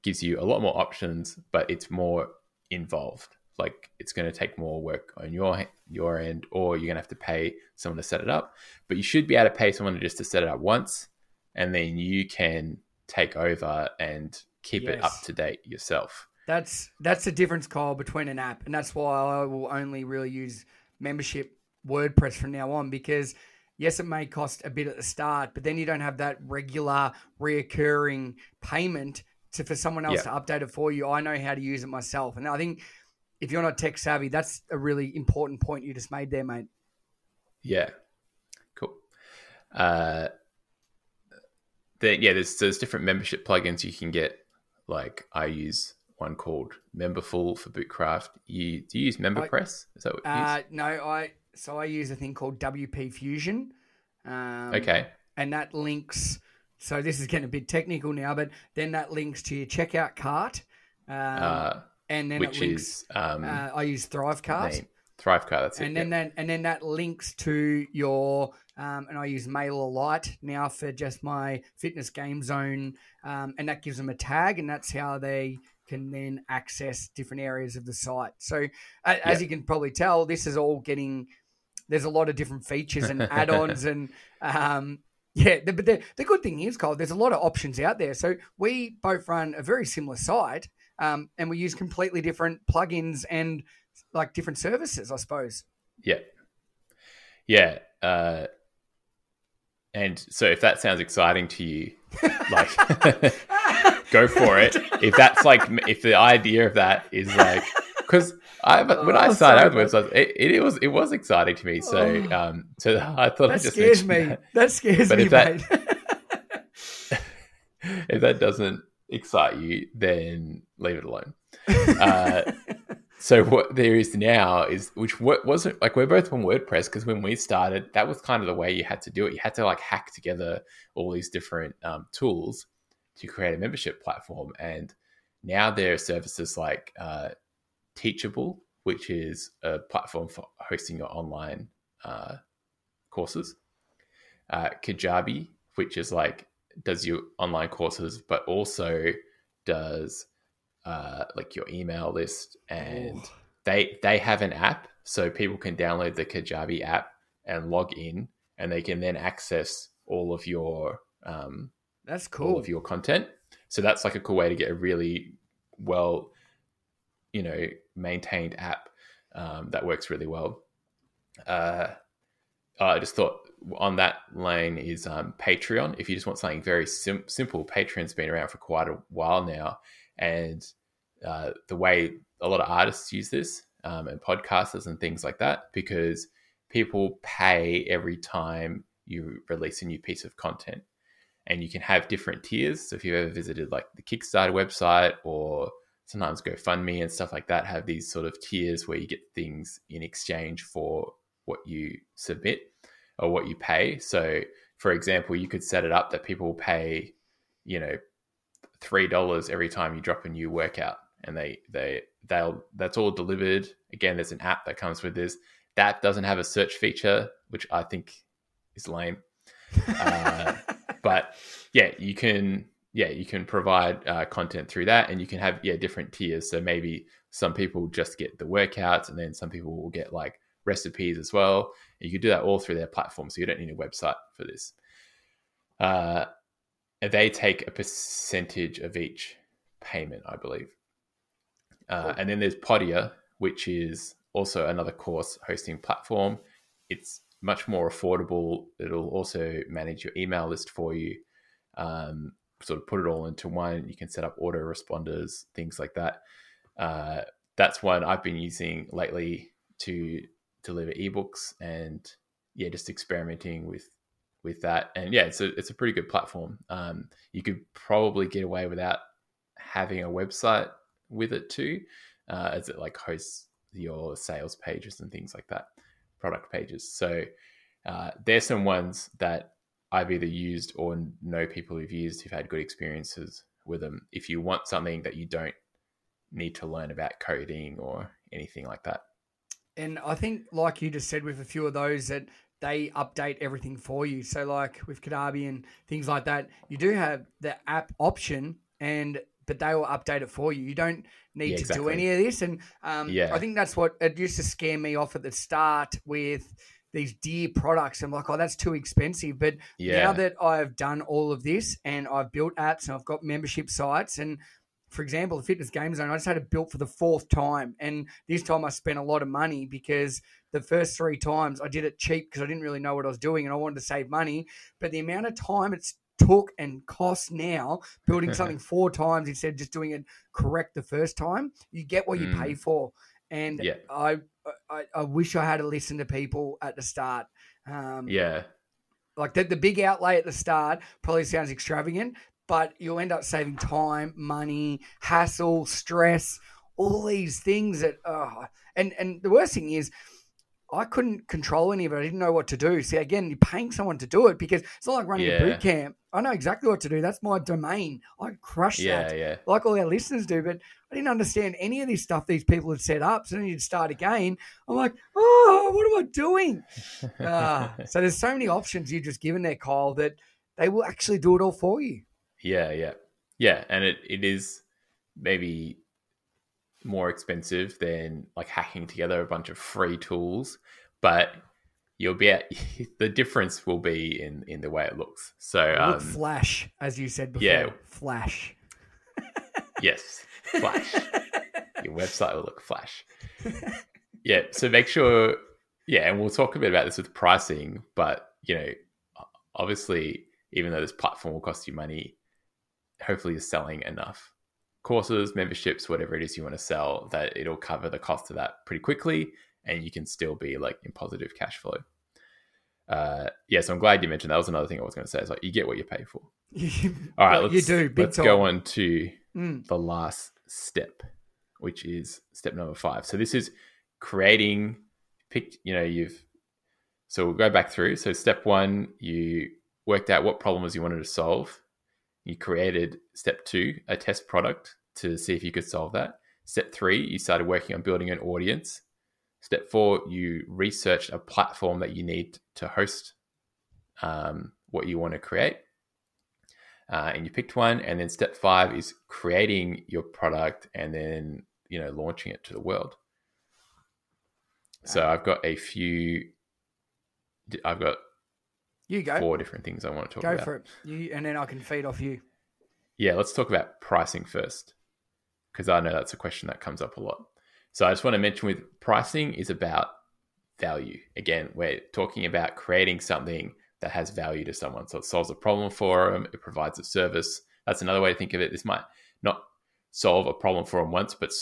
gives you a lot more options, but it's more involved. Like it's going to take more work on your your end, or you're going to have to pay someone to set it up. But you should be able to pay someone just to set it up once, and then you can take over and keep it up to date yourself. That's that's the difference, Kyle, between an app, and that's why I will only really use membership WordPress from now on because yes, it may cost a bit at the start, but then you don't have that regular, reoccurring payment to for someone else Yeah. to update it for you. I know how to use it myself, and I think if you're not tech savvy, that's a really important point you just made there, mate. Yeah, cool. Uh, then yeah, there's there's different membership plugins you can get. Like I use one called Memberful for Bootcraft. You do you use MemberPress? Is that what you Uh, no, I so I use a thing called WP Fusion. Um. Okay. and that links. So this is getting a bit technical now, but then that links to your checkout cart, um, Uh, and then which it links. is um, uh, I use Thrivecart, name Thrivecart. That's it. and then yeah. that and then that links to your um, and I use MailerLite now for just my fitness game zone, um, and that gives them a tag, and that's how they can then access different areas of the site. So, as Yep. you can probably tell, this is all getting. There's a lot of different features and add-ons, and um, yeah. The, but the, the good thing is, Cole, there's a lot of options out there. So we both run a very similar site, um, and we use completely different plugins and like different services, I suppose. Yeah. Yeah. Uh, and so if that sounds exciting to you, like go for it. If that's like, if the idea of that is like, because I when I Oh, started out with websites, it, it, was it was exciting to me. So Oh. um, so I thought I That just scares me. that. That, scares But me, if that- mate. if that doesn't excite you, then leave it alone. Uh, so what there is now is which wa- wasn't like we're both on WordPress because when we started, that was kind of the way you had to do it. You had to like hack together all these different um, tools to create a membership platform, and now there are services like uh, Teachable, which is a platform for hosting your online uh, courses. Uh, Kajabi, which is like does your online courses, but also does uh, like your email list, and Oh. they they have an app, so people can download the Kajabi app and log in, and they can then access all of your um, That's all cool. of your content. So that's like a cool way to get a really well, you know, maintained app um, that works really well. Uh, I just thought on that lane is um, Patreon. If you just want something very sim- simple, Patreon's been around for quite a while now, and uh, the way a lot of artists use this um, and podcasters and things like that, because people pay every time you release a new piece of content and you can have different tiers. So if you've ever visited like the Kickstarter website or sometimes GoFundMe and stuff like that, have these sort of tiers where you get things in exchange for what you submit or what you pay. So for example, you could set it up that people pay, you know, three dollars every time you drop a new workout and they they they'll that's all delivered. Again, there's an app that comes with this. That doesn't have a search feature, which I think is lame. Uh, but yeah, you can yeah you can provide uh, content through that, and you can have yeah different tiers. So maybe some people just get the workouts, and then some people will get like recipes as well. You could do that all through their platform, so you don't need a website for this. Uh, they take a percentage of each payment, I believe. Uh, Cool. And then there's Podia, which is also another course hosting platform. It's much more affordable. It'll also manage your email list for you. Um, sort of put it all into one. You can set up autoresponders, things like that. Uh, that's one I've been using lately to deliver ebooks and yeah, just experimenting with with that. And yeah, it's a it's a pretty good platform. Um, you could probably get away without having a website with it too, uh, as it like hosts your sales pages and things like that, product pages. So uh, there's some ones that I've either used or know people who've used who've had good experiences with them. If you want something that you don't need to learn about coding or anything like that. And I think, like you just said, with a few of those, that they update everything for you. So, like with Kajabi and things like that, you do have the app option, and but they will update it for you. You don't need Yeah, to do any of this. And um, Yeah. I think that's what it used to scare me off at the start with these dear products. I'm like, oh, that's too expensive. But Yeah. now that I've done all of this and I've built apps and I've got membership sites and for example, the fitness game zone, I just had it built for the fourth time. And this time I spent a lot of money because the first three times I did it cheap because I didn't really know what I was doing and I wanted to save money. But the amount of time it's took and cost now building something four times instead of just doing it correct the first time, you get what you Mm. pay for. And Yeah. I, I I wish I had to listen to people at the start. Um, yeah. like the, the big outlay at the start probably sounds extravagant, but you'll end up saving time, money, hassle, stress, all these things that oh and and the worst thing is I couldn't control any of it. I didn't know what to do. See, again, you're paying someone to do it because it's not like running Yeah. a boot camp. I know exactly what to do. That's my domain. I crush Yeah, that, yeah. like all our listeners do. But I didn't understand any of this stuff these people had set up. So then you'd start again. I'm like, oh, what am I doing? Ah, so there's so many options you've just given there, Kyle, that they will actually do it all for you. Yeah, yeah, yeah, and it, it is maybe more expensive than like hacking together a bunch of free tools, but you'll be at the difference will be in in the way it looks. So look um, flash, as you said before. yeah. Flash. yes, flash. Your website will look flash. Yeah, so make sure. Yeah, and we'll talk a bit about this with pricing, but you know, obviously, even though this platform will cost you money, hopefully you're selling enough courses, memberships, whatever it is you want to sell, that it'll cover the cost of that pretty quickly, and you can still be like in positive cash flow. Uh, yeah, so I'm glad you mentioned that. was another thing I was going to say. Is like you get what you pay for. All right, let's, you do, let's time. go on to Mm. the last step, which is step number five. So this is creating. Pick. You know, you've. So we'll go back through. So step one, you worked out what problems you wanted to solve. You created step two, a test product to see if you could solve that. Step three, you started working on building an audience. Step four, you researched a platform that you need to host um, what you want to create. Uh, and you picked one. And then step five is creating your product and then, you know, launching it to the world. So I've got a few, I've got You go. four different things I want to talk Go about. Go for it. You and then I can feed off you. Yeah, let's talk about pricing first, because I know that's a question that comes up a lot. So I just want to mention with pricing is about value. Again, we're talking about creating something that has value to someone. So it solves a problem for them, it provides a service. That's another way to think of it. This might not solve a problem for them once, but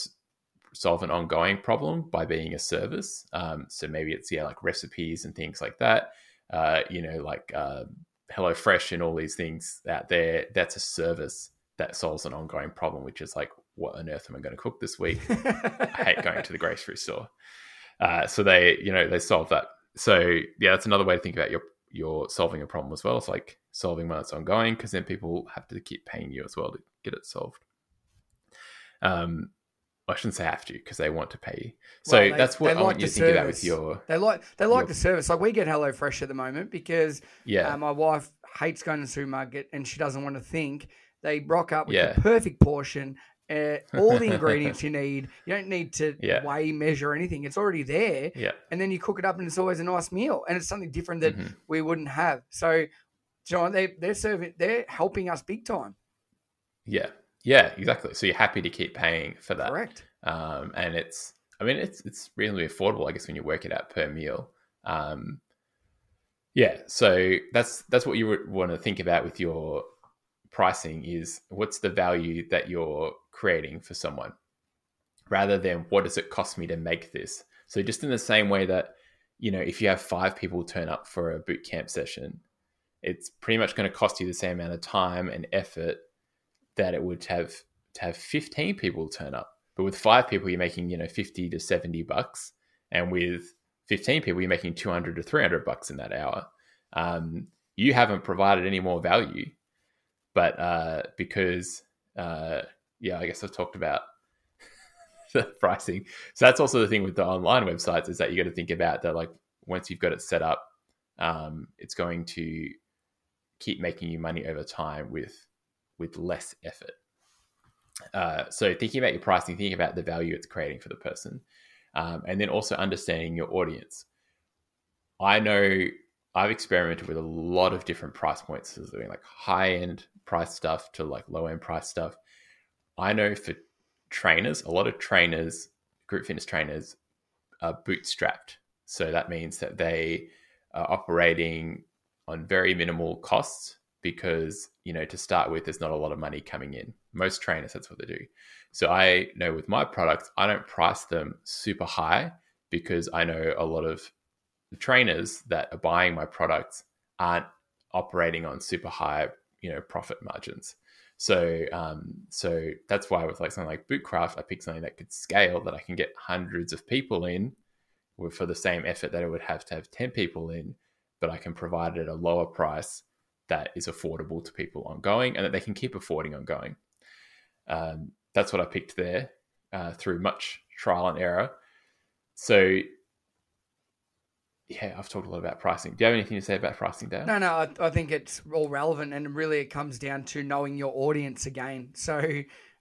solve an ongoing problem by being a service. Um, so maybe it's yeah, like recipes and things like that. Uh, you know, like uh, HelloFresh and all these things out there. That's a service that solves an ongoing problem, which is like, what on earth am I going to cook this week? I hate going to the grocery store. Uh, so they, you know, they solve that. So yeah, that's another way to think about your your solving a problem as well. It's like solving when it's ongoing because then people have to keep paying you as well to get it solved. Um, I shouldn't say have to because they want to pay you. So Well, they- that's what I want you to think about with service. your They like they like Your- the service. Like we get HelloFresh at the moment because yeah uh, my wife hates going to the supermarket and she doesn't want to think. They rock up with Yeah. the perfect portion, uh, all the ingredients you need. You don't need to Yeah. weigh, measure anything. It's already there. yeah And then you cook it up and it's always a nice meal. And it's something different that Mhm. we wouldn't have. So, John, they, they're serving, they're helping us big time. yeah yeah exactly. So you're happy to keep paying for that. Correct. um, and it's I mean it's it's reasonably affordable, I guess, when you work it out per meal. Um, yeah, so that's that's what you would want to think about with your pricing is what's the value that you're creating for someone, rather than what does it cost me to make this. So just in the same way that you know if you have five people turn up for a boot camp session, it's pretty much going to cost you the same amount of time and effort that it would have to have 15 people turn up. But with five people, you're making, you know, 50 to 70 bucks. And with 15 people, you're making 200 to 300 bucks in that hour. Um, you haven't provided any more value. But uh, because, uh, yeah, I guess I've talked about the pricing. So that's also the thing with the online websites is that you got to think about that, like, once you've got it set up, um, it's going to keep making you money over time with with less effort. Uh, so thinking about your pricing, thinking about the value it's creating for the person, um, and then also understanding your audience. I know I've experimented with a lot of different price points, doing like high end price stuff to like low end price stuff. I know for trainers, a lot of trainers, group fitness trainers, are bootstrapped. So that means that they are operating on very minimal costs because you know to start with there's not a lot of money coming in. Most trainers that's what they do. So i know with my products i don't price them super high because i know a lot of the trainers that are buying my products aren't operating on super high you know profit margins. So um so that's why with like something like bootcraft i picked something that could scale that i can get hundreds of people in for the same effort that it would have to have 10 people in, but I can provide it at a lower price that is affordable to people ongoing and that they can keep affording ongoing. Um, that's what I picked there uh, through much trial and error. So, yeah, I've talked a lot about pricing. Do you have anything to say about pricing, Dale? No, no, I, I think it's all relevant, and really it comes down to knowing your audience again. So,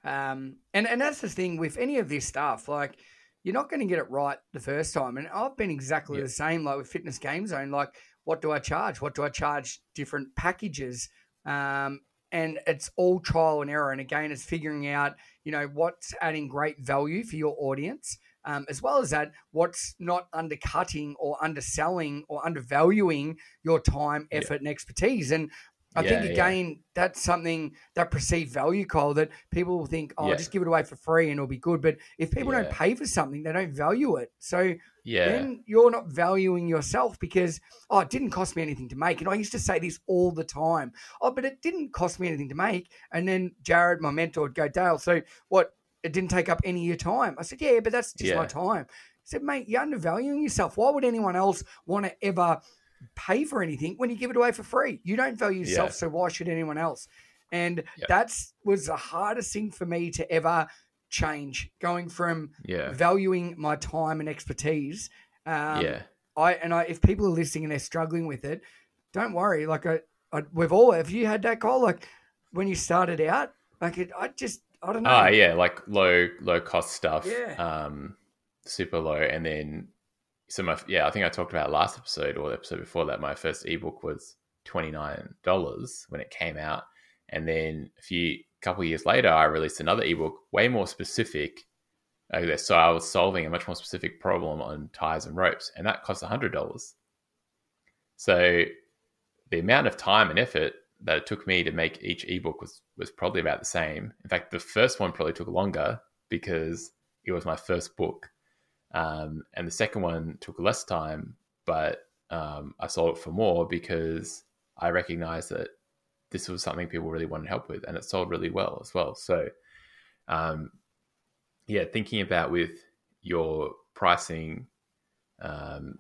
um, and and that's the thing with any of this stuff, like you're not going to get it right the first time. And I've been exactly yeah. the same, like with Fitness Game Zone. Like, what do I charge? What do I charge? Different packages. Um, and it's all trial and error. And again, it's figuring out, you know, what's adding great value for your audience, um, as well as that, what's not undercutting or underselling or undervaluing your time, effort, yeah. and expertise. And I yeah, think again yeah. that's something that perceived value, Cole, that people will think, oh, yeah. just give it away for free and it'll be good. But if people don't pay for something, they don't value it. So yeah. then you're not valuing yourself because oh, it didn't cost me anything to make. And I used to say this all the time. Oh, but it didn't cost me anything to make. And then Jared, my mentor, would go, Dale, so what? It didn't take up any of your time. I said, yeah, but that's just my time. I said, mate, you're undervaluing yourself. Why would anyone else want to ever pay for anything when you give it away for free. You don't value yourself, yeah. so why should anyone else? And yep. that's was the hardest thing for me to ever change. Going from yeah. valuing my time and expertise. Um, yeah. I and I, if people are listening and they're struggling with it, don't worry. Like I, I we've all have you had that call? Like when you started out, like it, I just I don't know. Ah, yeah, like low low cost stuff. Yeah. Um, super low, and then so my yeah, I think I talked about last episode or the episode before that. My first ebook was twenty nine dollars when it came out, and then a few couple years later, I released another ebook, way more specific. So I was solving a much more specific problem on ties and ropes, and that cost hundred dollars. So the amount of time and effort that it took me to make each ebook was was probably about the same. In fact, the first one probably took longer because it was my first book um, and the second one took less time, but um, I sold it for more because I recognized that this was something people really wanted help with, and it sold really well as well. So, um, yeah, thinking about with your pricing, um,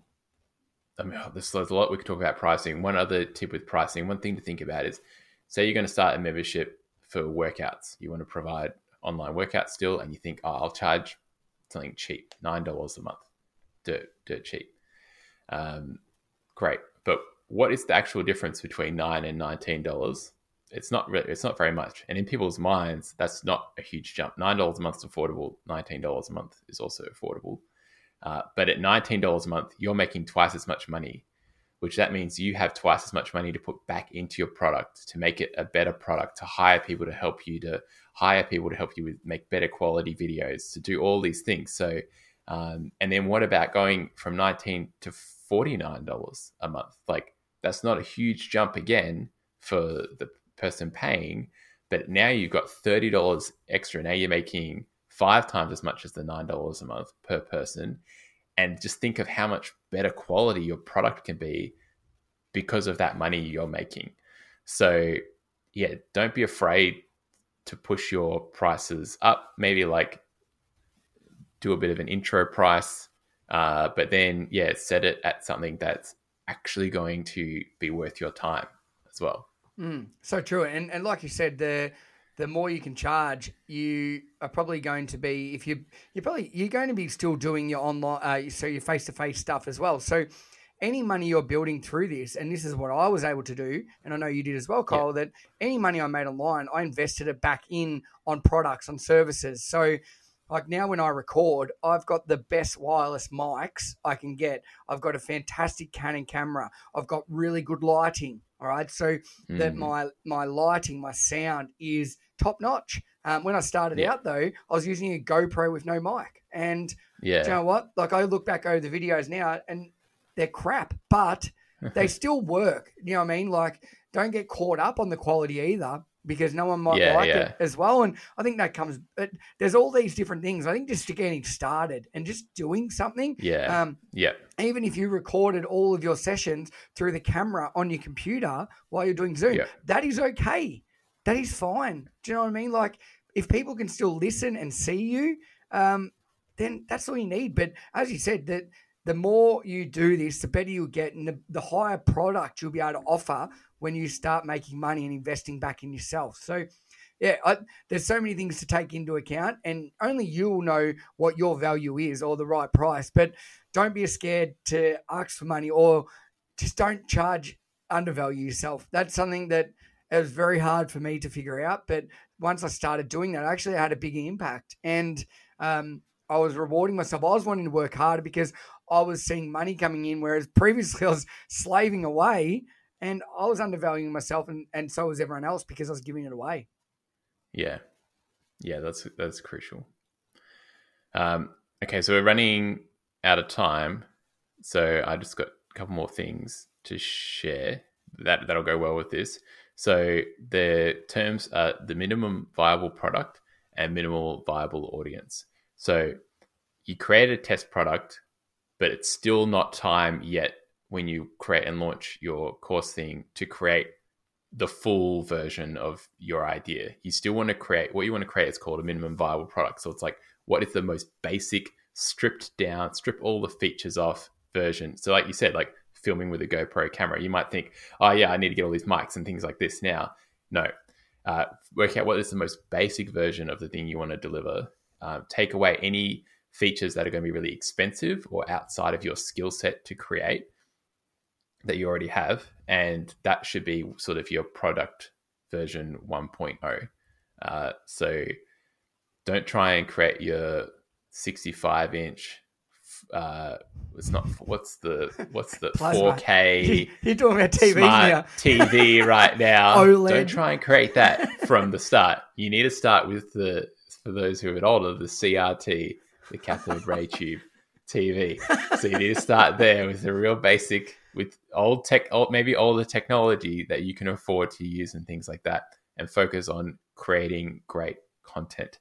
I mean, there's, there's a lot we could talk about pricing. One other tip with pricing, one thing to think about is, say you're going to start a membership for workouts. You want to provide online workouts still, and you think, oh, I'll charge something cheap, nine dollars a month, dirt dirt cheap. Um, great, but what is the actual difference between nine and nineteen dollars? It's not really, it's not very much, and in people's minds, that's not a huge jump. Nine dollars a month is affordable. Nineteen dollars a month is also affordable. Uh, but at nineteen dollars a month, you're making twice as much money, which that means you have twice as much money to put back into your product to make it a better product, to hire people to help you, to hire people to help you with make better quality videos, to do all these things. So, um, and then what about going from 19 to $49 a month? Like, that's not a huge jump again for the person paying, but now you've got $30 extra. Now you're making five times as much as the $9 a month per person. And just think of how much better quality your product can be because of that money you're making. So, yeah, don't be afraid to push your prices up. Maybe like do a bit of an intro price, uh, but then yeah, set it at something that's actually going to be worth your time as well. Mm, so true, and and like you said, the the more you can charge, you are probably going to be if you you're probably you're going to be still doing your online, uh, so your face to face stuff as well. So any money you're building through this, and this is what I was able to do, and I know you did as well, Kyle, yeah. that any money I made online, I invested it back in on products, on services. So, like now when I record, I've got the best wireless mics I can get. I've got a fantastic Canon camera. I've got really good lighting. All right, so mm. that my my lighting, my sound is top notch. Um, when I started yeah. out though, I was using a GoPro with no mic, and yeah, you know what? Like I look back over the videos now, and they're crap, but they still work. You know what I mean? Like, don't get caught up on the quality either because no one might yeah, like yeah. it as well. And I think that comes, but there's all these different things. I think just getting started and just doing something. Yeah. Um, yeah. Even if you recorded all of your sessions through the camera on your computer while you're doing Zoom, yeah. that is okay. That is fine. Do you know what I mean? Like, if people can still listen and see you, um, then that's all you need. But as you said, that the more you do this, the better you'll get, and the, the higher product you'll be able to offer when you start making money and investing back in yourself. So, yeah, I, there's so many things to take into account, and only you will know what your value is or the right price. But don't be scared to ask for money or just don't charge undervalue yourself. That's something that it was very hard for me to figure out. But once I started doing that, I actually had a big impact. And um, I was rewarding myself. I was wanting to work harder because I was seeing money coming in, whereas previously I was slaving away and I was undervaluing myself and, and so was everyone else because I was giving it away. Yeah. Yeah, that's that's crucial. Um, okay, so we're running out of time. So I just got a couple more things to share that that'll go well with this. So the terms are the minimum viable product and minimal viable audience. So you create a test product, but it's still not time yet when you create and launch your course thing to create the full version of your idea. You still want to create what you want to create is called a minimum viable product. So it's like what is the most basic, stripped down, strip all the features off version. So like you said, like filming with a GoPro camera. You might think, oh, yeah, I need to get all these mics and things like this now. No. Uh, work out what is the most basic version of the thing you want to deliver. Uh, take away any features that are going to be really expensive or outside of your skill set to create that you already have. And that should be sort of your product version 1.0. Uh, so don't try and create your 65 inch uh, it's not what's the what's the four K. You're talking about TV now. TV right now. OLED. Don't try and create that from the start. You need to start with the for those who are a bit older, the CRT, the cathode ray tube TV. So you need to start there with a real basic, with old tech, old, maybe older technology that you can afford to use and things like that, and focus on creating great content.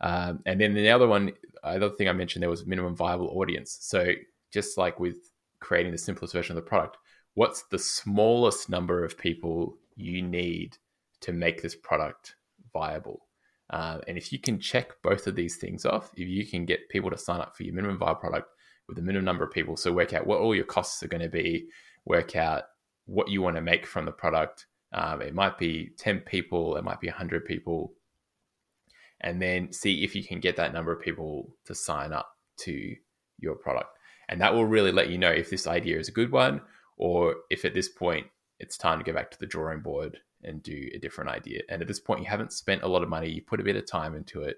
Um, and then the other one, other thing I mentioned there was minimum viable audience. So just like with creating the simplest version of the product, what's the smallest number of people you need to make this product viable? Uh, and if you can check both of these things off, if you can get people to sign up for your minimum viable product with a minimum number of people, so work out what all your costs are going to be, work out what you want to make from the product. Um, it might be 10 people, it might be 100 people, and then see if you can get that number of people to sign up to your product. And that will really let you know if this idea is a good one or if at this point it's time to go back to the drawing board and do a different idea. And at this point, you haven't spent a lot of money, you put a bit of time into it.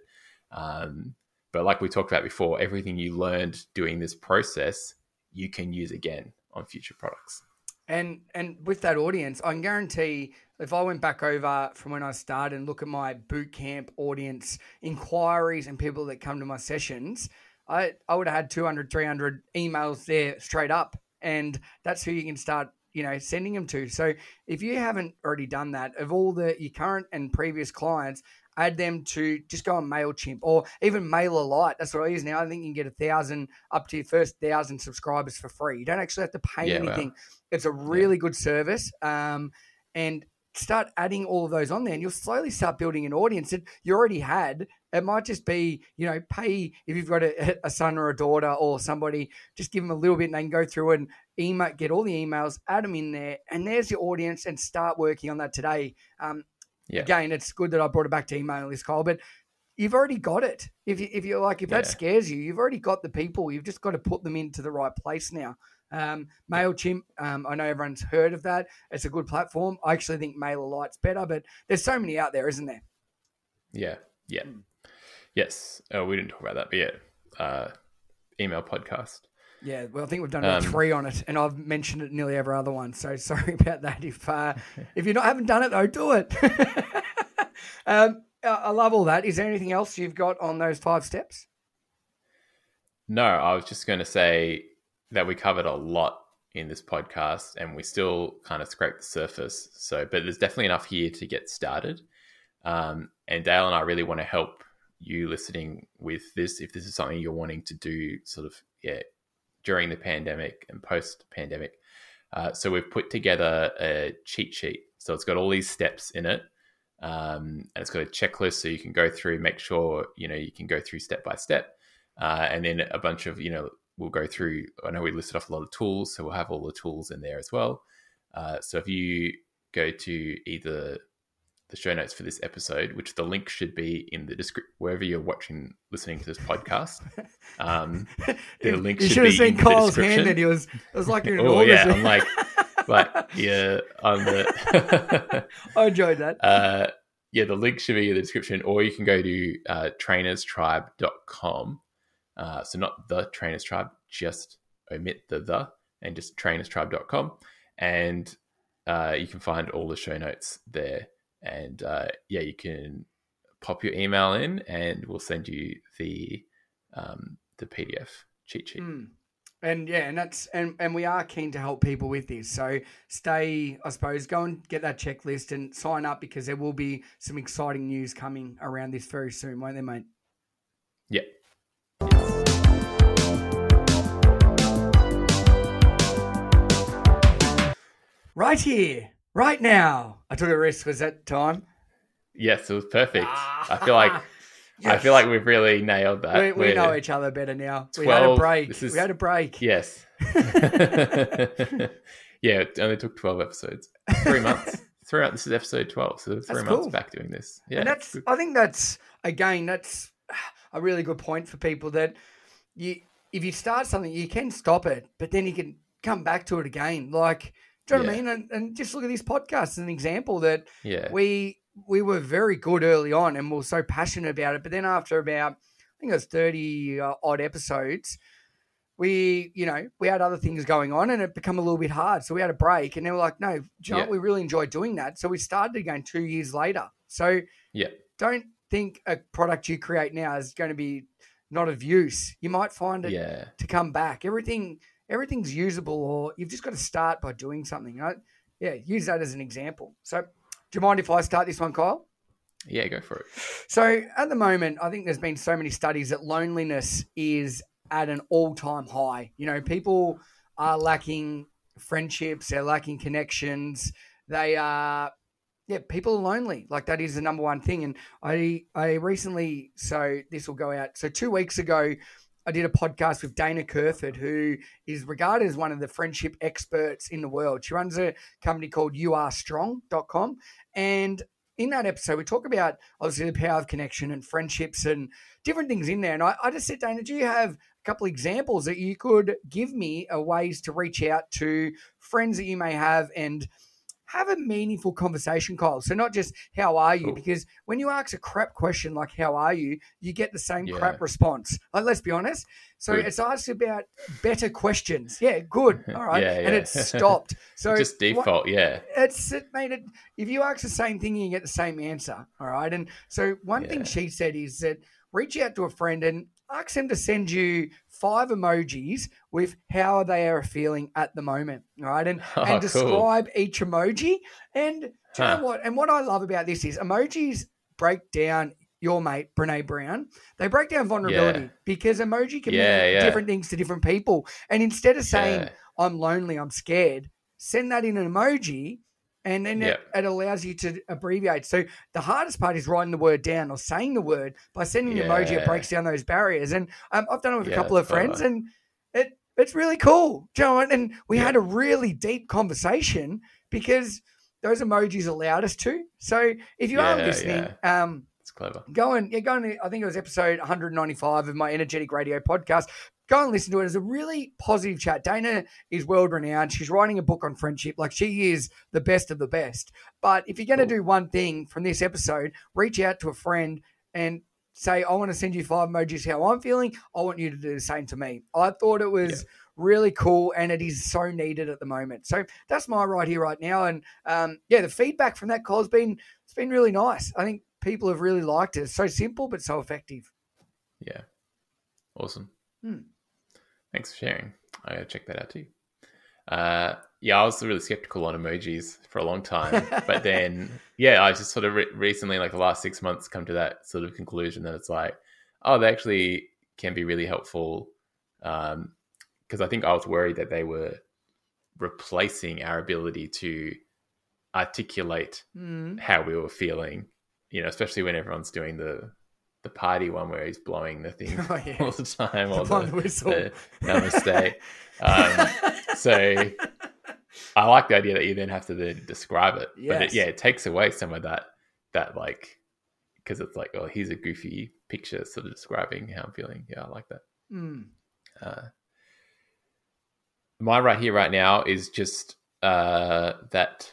Um, but like we talked about before, everything you learned doing this process, you can use again on future products. And and with that audience, I can guarantee if I went back over from when I started and look at my boot camp audience inquiries and people that come to my sessions, I, I would have had 200, 300 emails there straight up. And that's who you can start, you know, sending them to. So if you haven't already done that, of all the your current and previous clients, add them to just go on MailChimp or even MailerLite. That's what I use now. I think you can get a thousand up to your first thousand subscribers for free. You don't actually have to pay yeah, anything. It's a really yeah. good service. Um, and start adding all of those on there and you'll slowly start building an audience that you already had. It might just be, you know, pay if you've got a, a, son or a daughter or somebody, just give them a little bit and they can go through and email, get all the emails, add them in there, and there's your audience and start working on that today. Um, yeah. Again, it's good that I brought it back to email list, Kyle, but you've already got it. If you if you're like if yeah. that scares you, you've already got the people. You've just got to put them into the right place now. Um, MailChimp, um, I know everyone's heard of that. It's a good platform. I actually think MailerLite's better, but there's so many out there, isn't there? Yeah, yeah, mm. Yes. Oh, we didn't talk about that, but yeah, uh, email podcast. Yeah, well, I think we've done about um, three on it, and I've mentioned it nearly every other one. So sorry about that. If uh, if you not haven't done it though, do it. um, I love all that. Is there anything else you've got on those five steps? No, I was just going to say that we covered a lot in this podcast and we still kind of scraped the surface. So, but there's definitely enough here to get started. Um, and Dale and I really want to help you listening with this if this is something you're wanting to do sort of, yeah, during the pandemic and post pandemic. Uh, so we've put together a cheat sheet. So it's got all these steps in it. Um, and it's got a checklist so you can go through, make sure, you know, you can go through step by step. Uh, and then a bunch of, you know, we'll go through. I know we listed off a lot of tools, so we'll have all the tools in there as well. Uh, so if you go to either the show notes for this episode, which the link should be in the description wherever you're watching, listening to this podcast. Um, the link you should, should be have seen in the Kyle's hand, and he was it was like an Oh yeah, I'm like, like yeah, on the I enjoyed that. uh, yeah, the link should be in the description, or you can go to uh, trainerstribe.com. Uh, so not the Trainers Tribe, just omit the the and just trainerstribe.com. And uh, you can find all the show notes there. And uh, yeah, you can pop your email in, and we'll send you the um, the PDF cheat sheet. Mm. And yeah, and that's and, and we are keen to help people with this. So stay, I suppose, go and get that checklist and sign up because there will be some exciting news coming around this very soon, won't there, mate? Yeah. Right here, right now. I took a risk. Was that time? Yes, it was perfect. Ah. I feel like I feel like we've really nailed that. we, we We're- know each other better now. we had a 12 break. is- We had a break. Yes. yeah, it only took 12 episodes. Three months. three months. This is episode 12. So three That's months cool. back doing this. Yeah. and that's I think that's again that's a really good point for people that you if you start something you can stop it, but then you can come back to it again. Like do you know what I mean? And, and just look at this podcast as an example that yeah. we we were very good early on and we are so passionate about it. But then after about I think it was thirty uh, odd episodes, we you know we had other things going on and it become a little bit hard. So we had a break and then we're like, no, do you know what? Yeah. we really enjoyed doing that. So we started again two years later. So Yeah. don't think a product you create now is going to be not of use. You might find it Yeah. to come back. Everything everything's usable, or you've just got to start by doing something. Right? Yeah, use that as an example. So, do you mind if I start this one, Kyle? Yeah, go for it. So, at the moment, I think there's been so many studies that loneliness is at an all-time high. You know, people are lacking friendships, they're lacking connections, they are yeah, people are lonely. Like that is the number one thing. And I I recently so this will go out. So two weeks ago, I did a podcast with Dana Kerford, who is regarded as one of the friendship experts in the world. She runs a company called youarestrong.com. And in that episode, we talk about obviously the power of connection and friendships and different things in there. And I, I just said, Dana, do you have a couple examples that you could give me ways to reach out to friends that you may have and have a meaningful conversation, Kyle. So not just how are you, Cool. because when you ask a crap question like how are you, you get the same Yeah. crap response. Like let's be honest. So Good. it's asked about better questions. Yeah, good. All right. Yeah, yeah. And it's stopped. So Just what- default. yeah. it's it made it if you ask the same thing you get the same answer all right and so one thing she said is that reach out to a friend and ask them to send you five emojis with how they are feeling at the moment right? and Oh, and cool. describe each emoji and you know what and what i love about this is emojis break down your mate Brene Brown, they break down vulnerability Yeah. because emoji can Yeah, mean yeah. different things to different people. And instead of saying, Yeah. I'm lonely, I'm scared, send that in an emoji and then it, it allows you to abbreviate. So the hardest part is writing the word down or saying the word. By sending an emoji, it breaks down those barriers. And um, I've done it with a couple of friends clever. and it's really cool. Do you know what? And we Yeah. had a really deep conversation because those emojis allowed us to. So if you are Yeah, listening, um, It's clever. go and yeah, go and I think it was episode 195 of my Energetic Radio podcast. Go and listen to it. It's a really positive chat. Dana is world renowned. She's writing a book on friendship. Like she is the best of the best. But if you're going to Cool. do one thing from this episode, reach out to a friend and say, I want to send you five emojis how I'm feeling. I want you to do the same to me. I thought it was really cool and it is so needed at the moment. So that's my right here, right now. And um, yeah, the feedback from that call has been it's been really nice. I think people have really liked it. It's so simple but so effective. Yeah. Awesome. Hmm. Thanks for sharing. I gotta check that out too. Uh, yeah, I was really skeptical on emojis for a long time, but then yeah, I just sort of re- recently, like the last six months, come to that sort of conclusion that it's like, oh, they actually can be really helpful. Because I think I was worried that they were replacing our ability to articulate Mm. how we were feeling, you know, especially when everyone's doing the the party one where he's blowing the thing Oh, yeah. all the time, or the, the whistle. the namaste. Um, so I like the idea that you then have to then describe it, but it, yeah, it takes away some of that that like because it's like, oh, here's a goofy picture sort of describing how I'm feeling. Yeah, I like that. Mm. Uh, my right here, right now, is just uh, that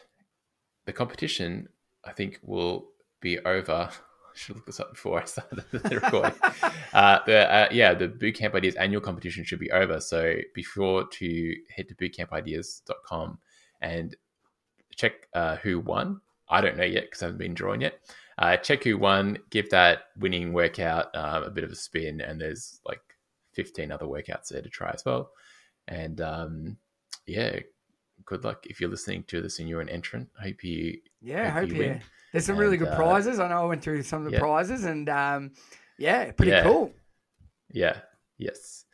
the competition, I think, will be over. I should look this up before I started the recording. uh, the, uh, yeah, the Bootcamp Ideas annual competition should be over. So be sure to head to bootcampideas.com and check uh, who won. I don't know yet because I haven't been drawn yet. Uh, check who won, give that winning workout um, a bit of a spin, and there's like 15 other workouts there to try as well. And um, yeah, good luck if you're listening to this and you're an entrant. Hope you Yeah, Hope hope you. There's some really good uh, prizes. I know I went through some of the yeah. prizes, and um, yeah, pretty Yeah. cool. Yeah. Yes.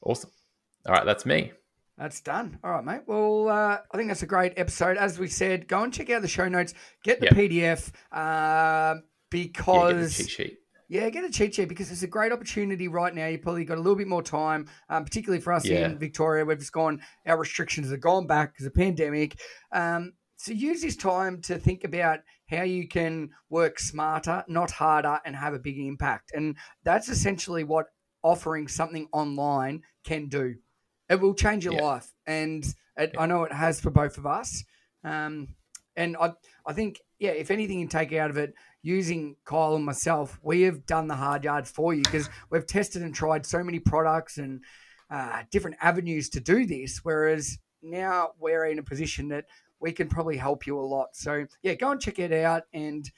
Awesome. All right. That's me. That's done. All right, mate. Well, uh, I think that's a great episode. As we said, go and check out the show notes. Get the Yeah. PDF um, Yeah, get the because cheat sheet. Yeah, get a cheat sheet because it's a great opportunity right now. You've probably got a little bit more time, um, particularly for us Yeah. in Victoria. We've just gone, our restrictions have gone back because of the pandemic. Um, so use this time to think about how you can work smarter, not harder, and have a big impact. And that's essentially what offering something online can do. It will change your Yeah. life, and it, I know it has for both of us. Um, and I, I think, yeah, if anything you take out of it, using Kyle and myself, we have done the hard yards for you because we've tested and tried so many products and uh, different avenues to do this. Whereas now we're in a position that we can probably help you a lot. So yeah, go and check it out. And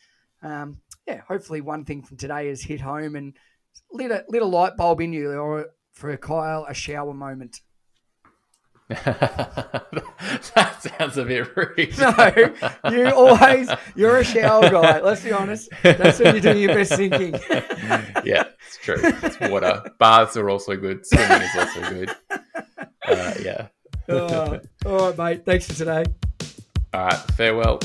um, yeah, hopefully one thing from today has hit home and lit a, lit a light bulb in you, or for Kyle, a shower moment. that sounds a bit rude. No, you always you're a shower guy. Let's be honest. That's when you're doing your best thinking. yeah, it's true. It's water. Baths are also good. Swimming is also good. Uh, yeah. Oh, all right, mate. Thanks for today. All right. Farewell.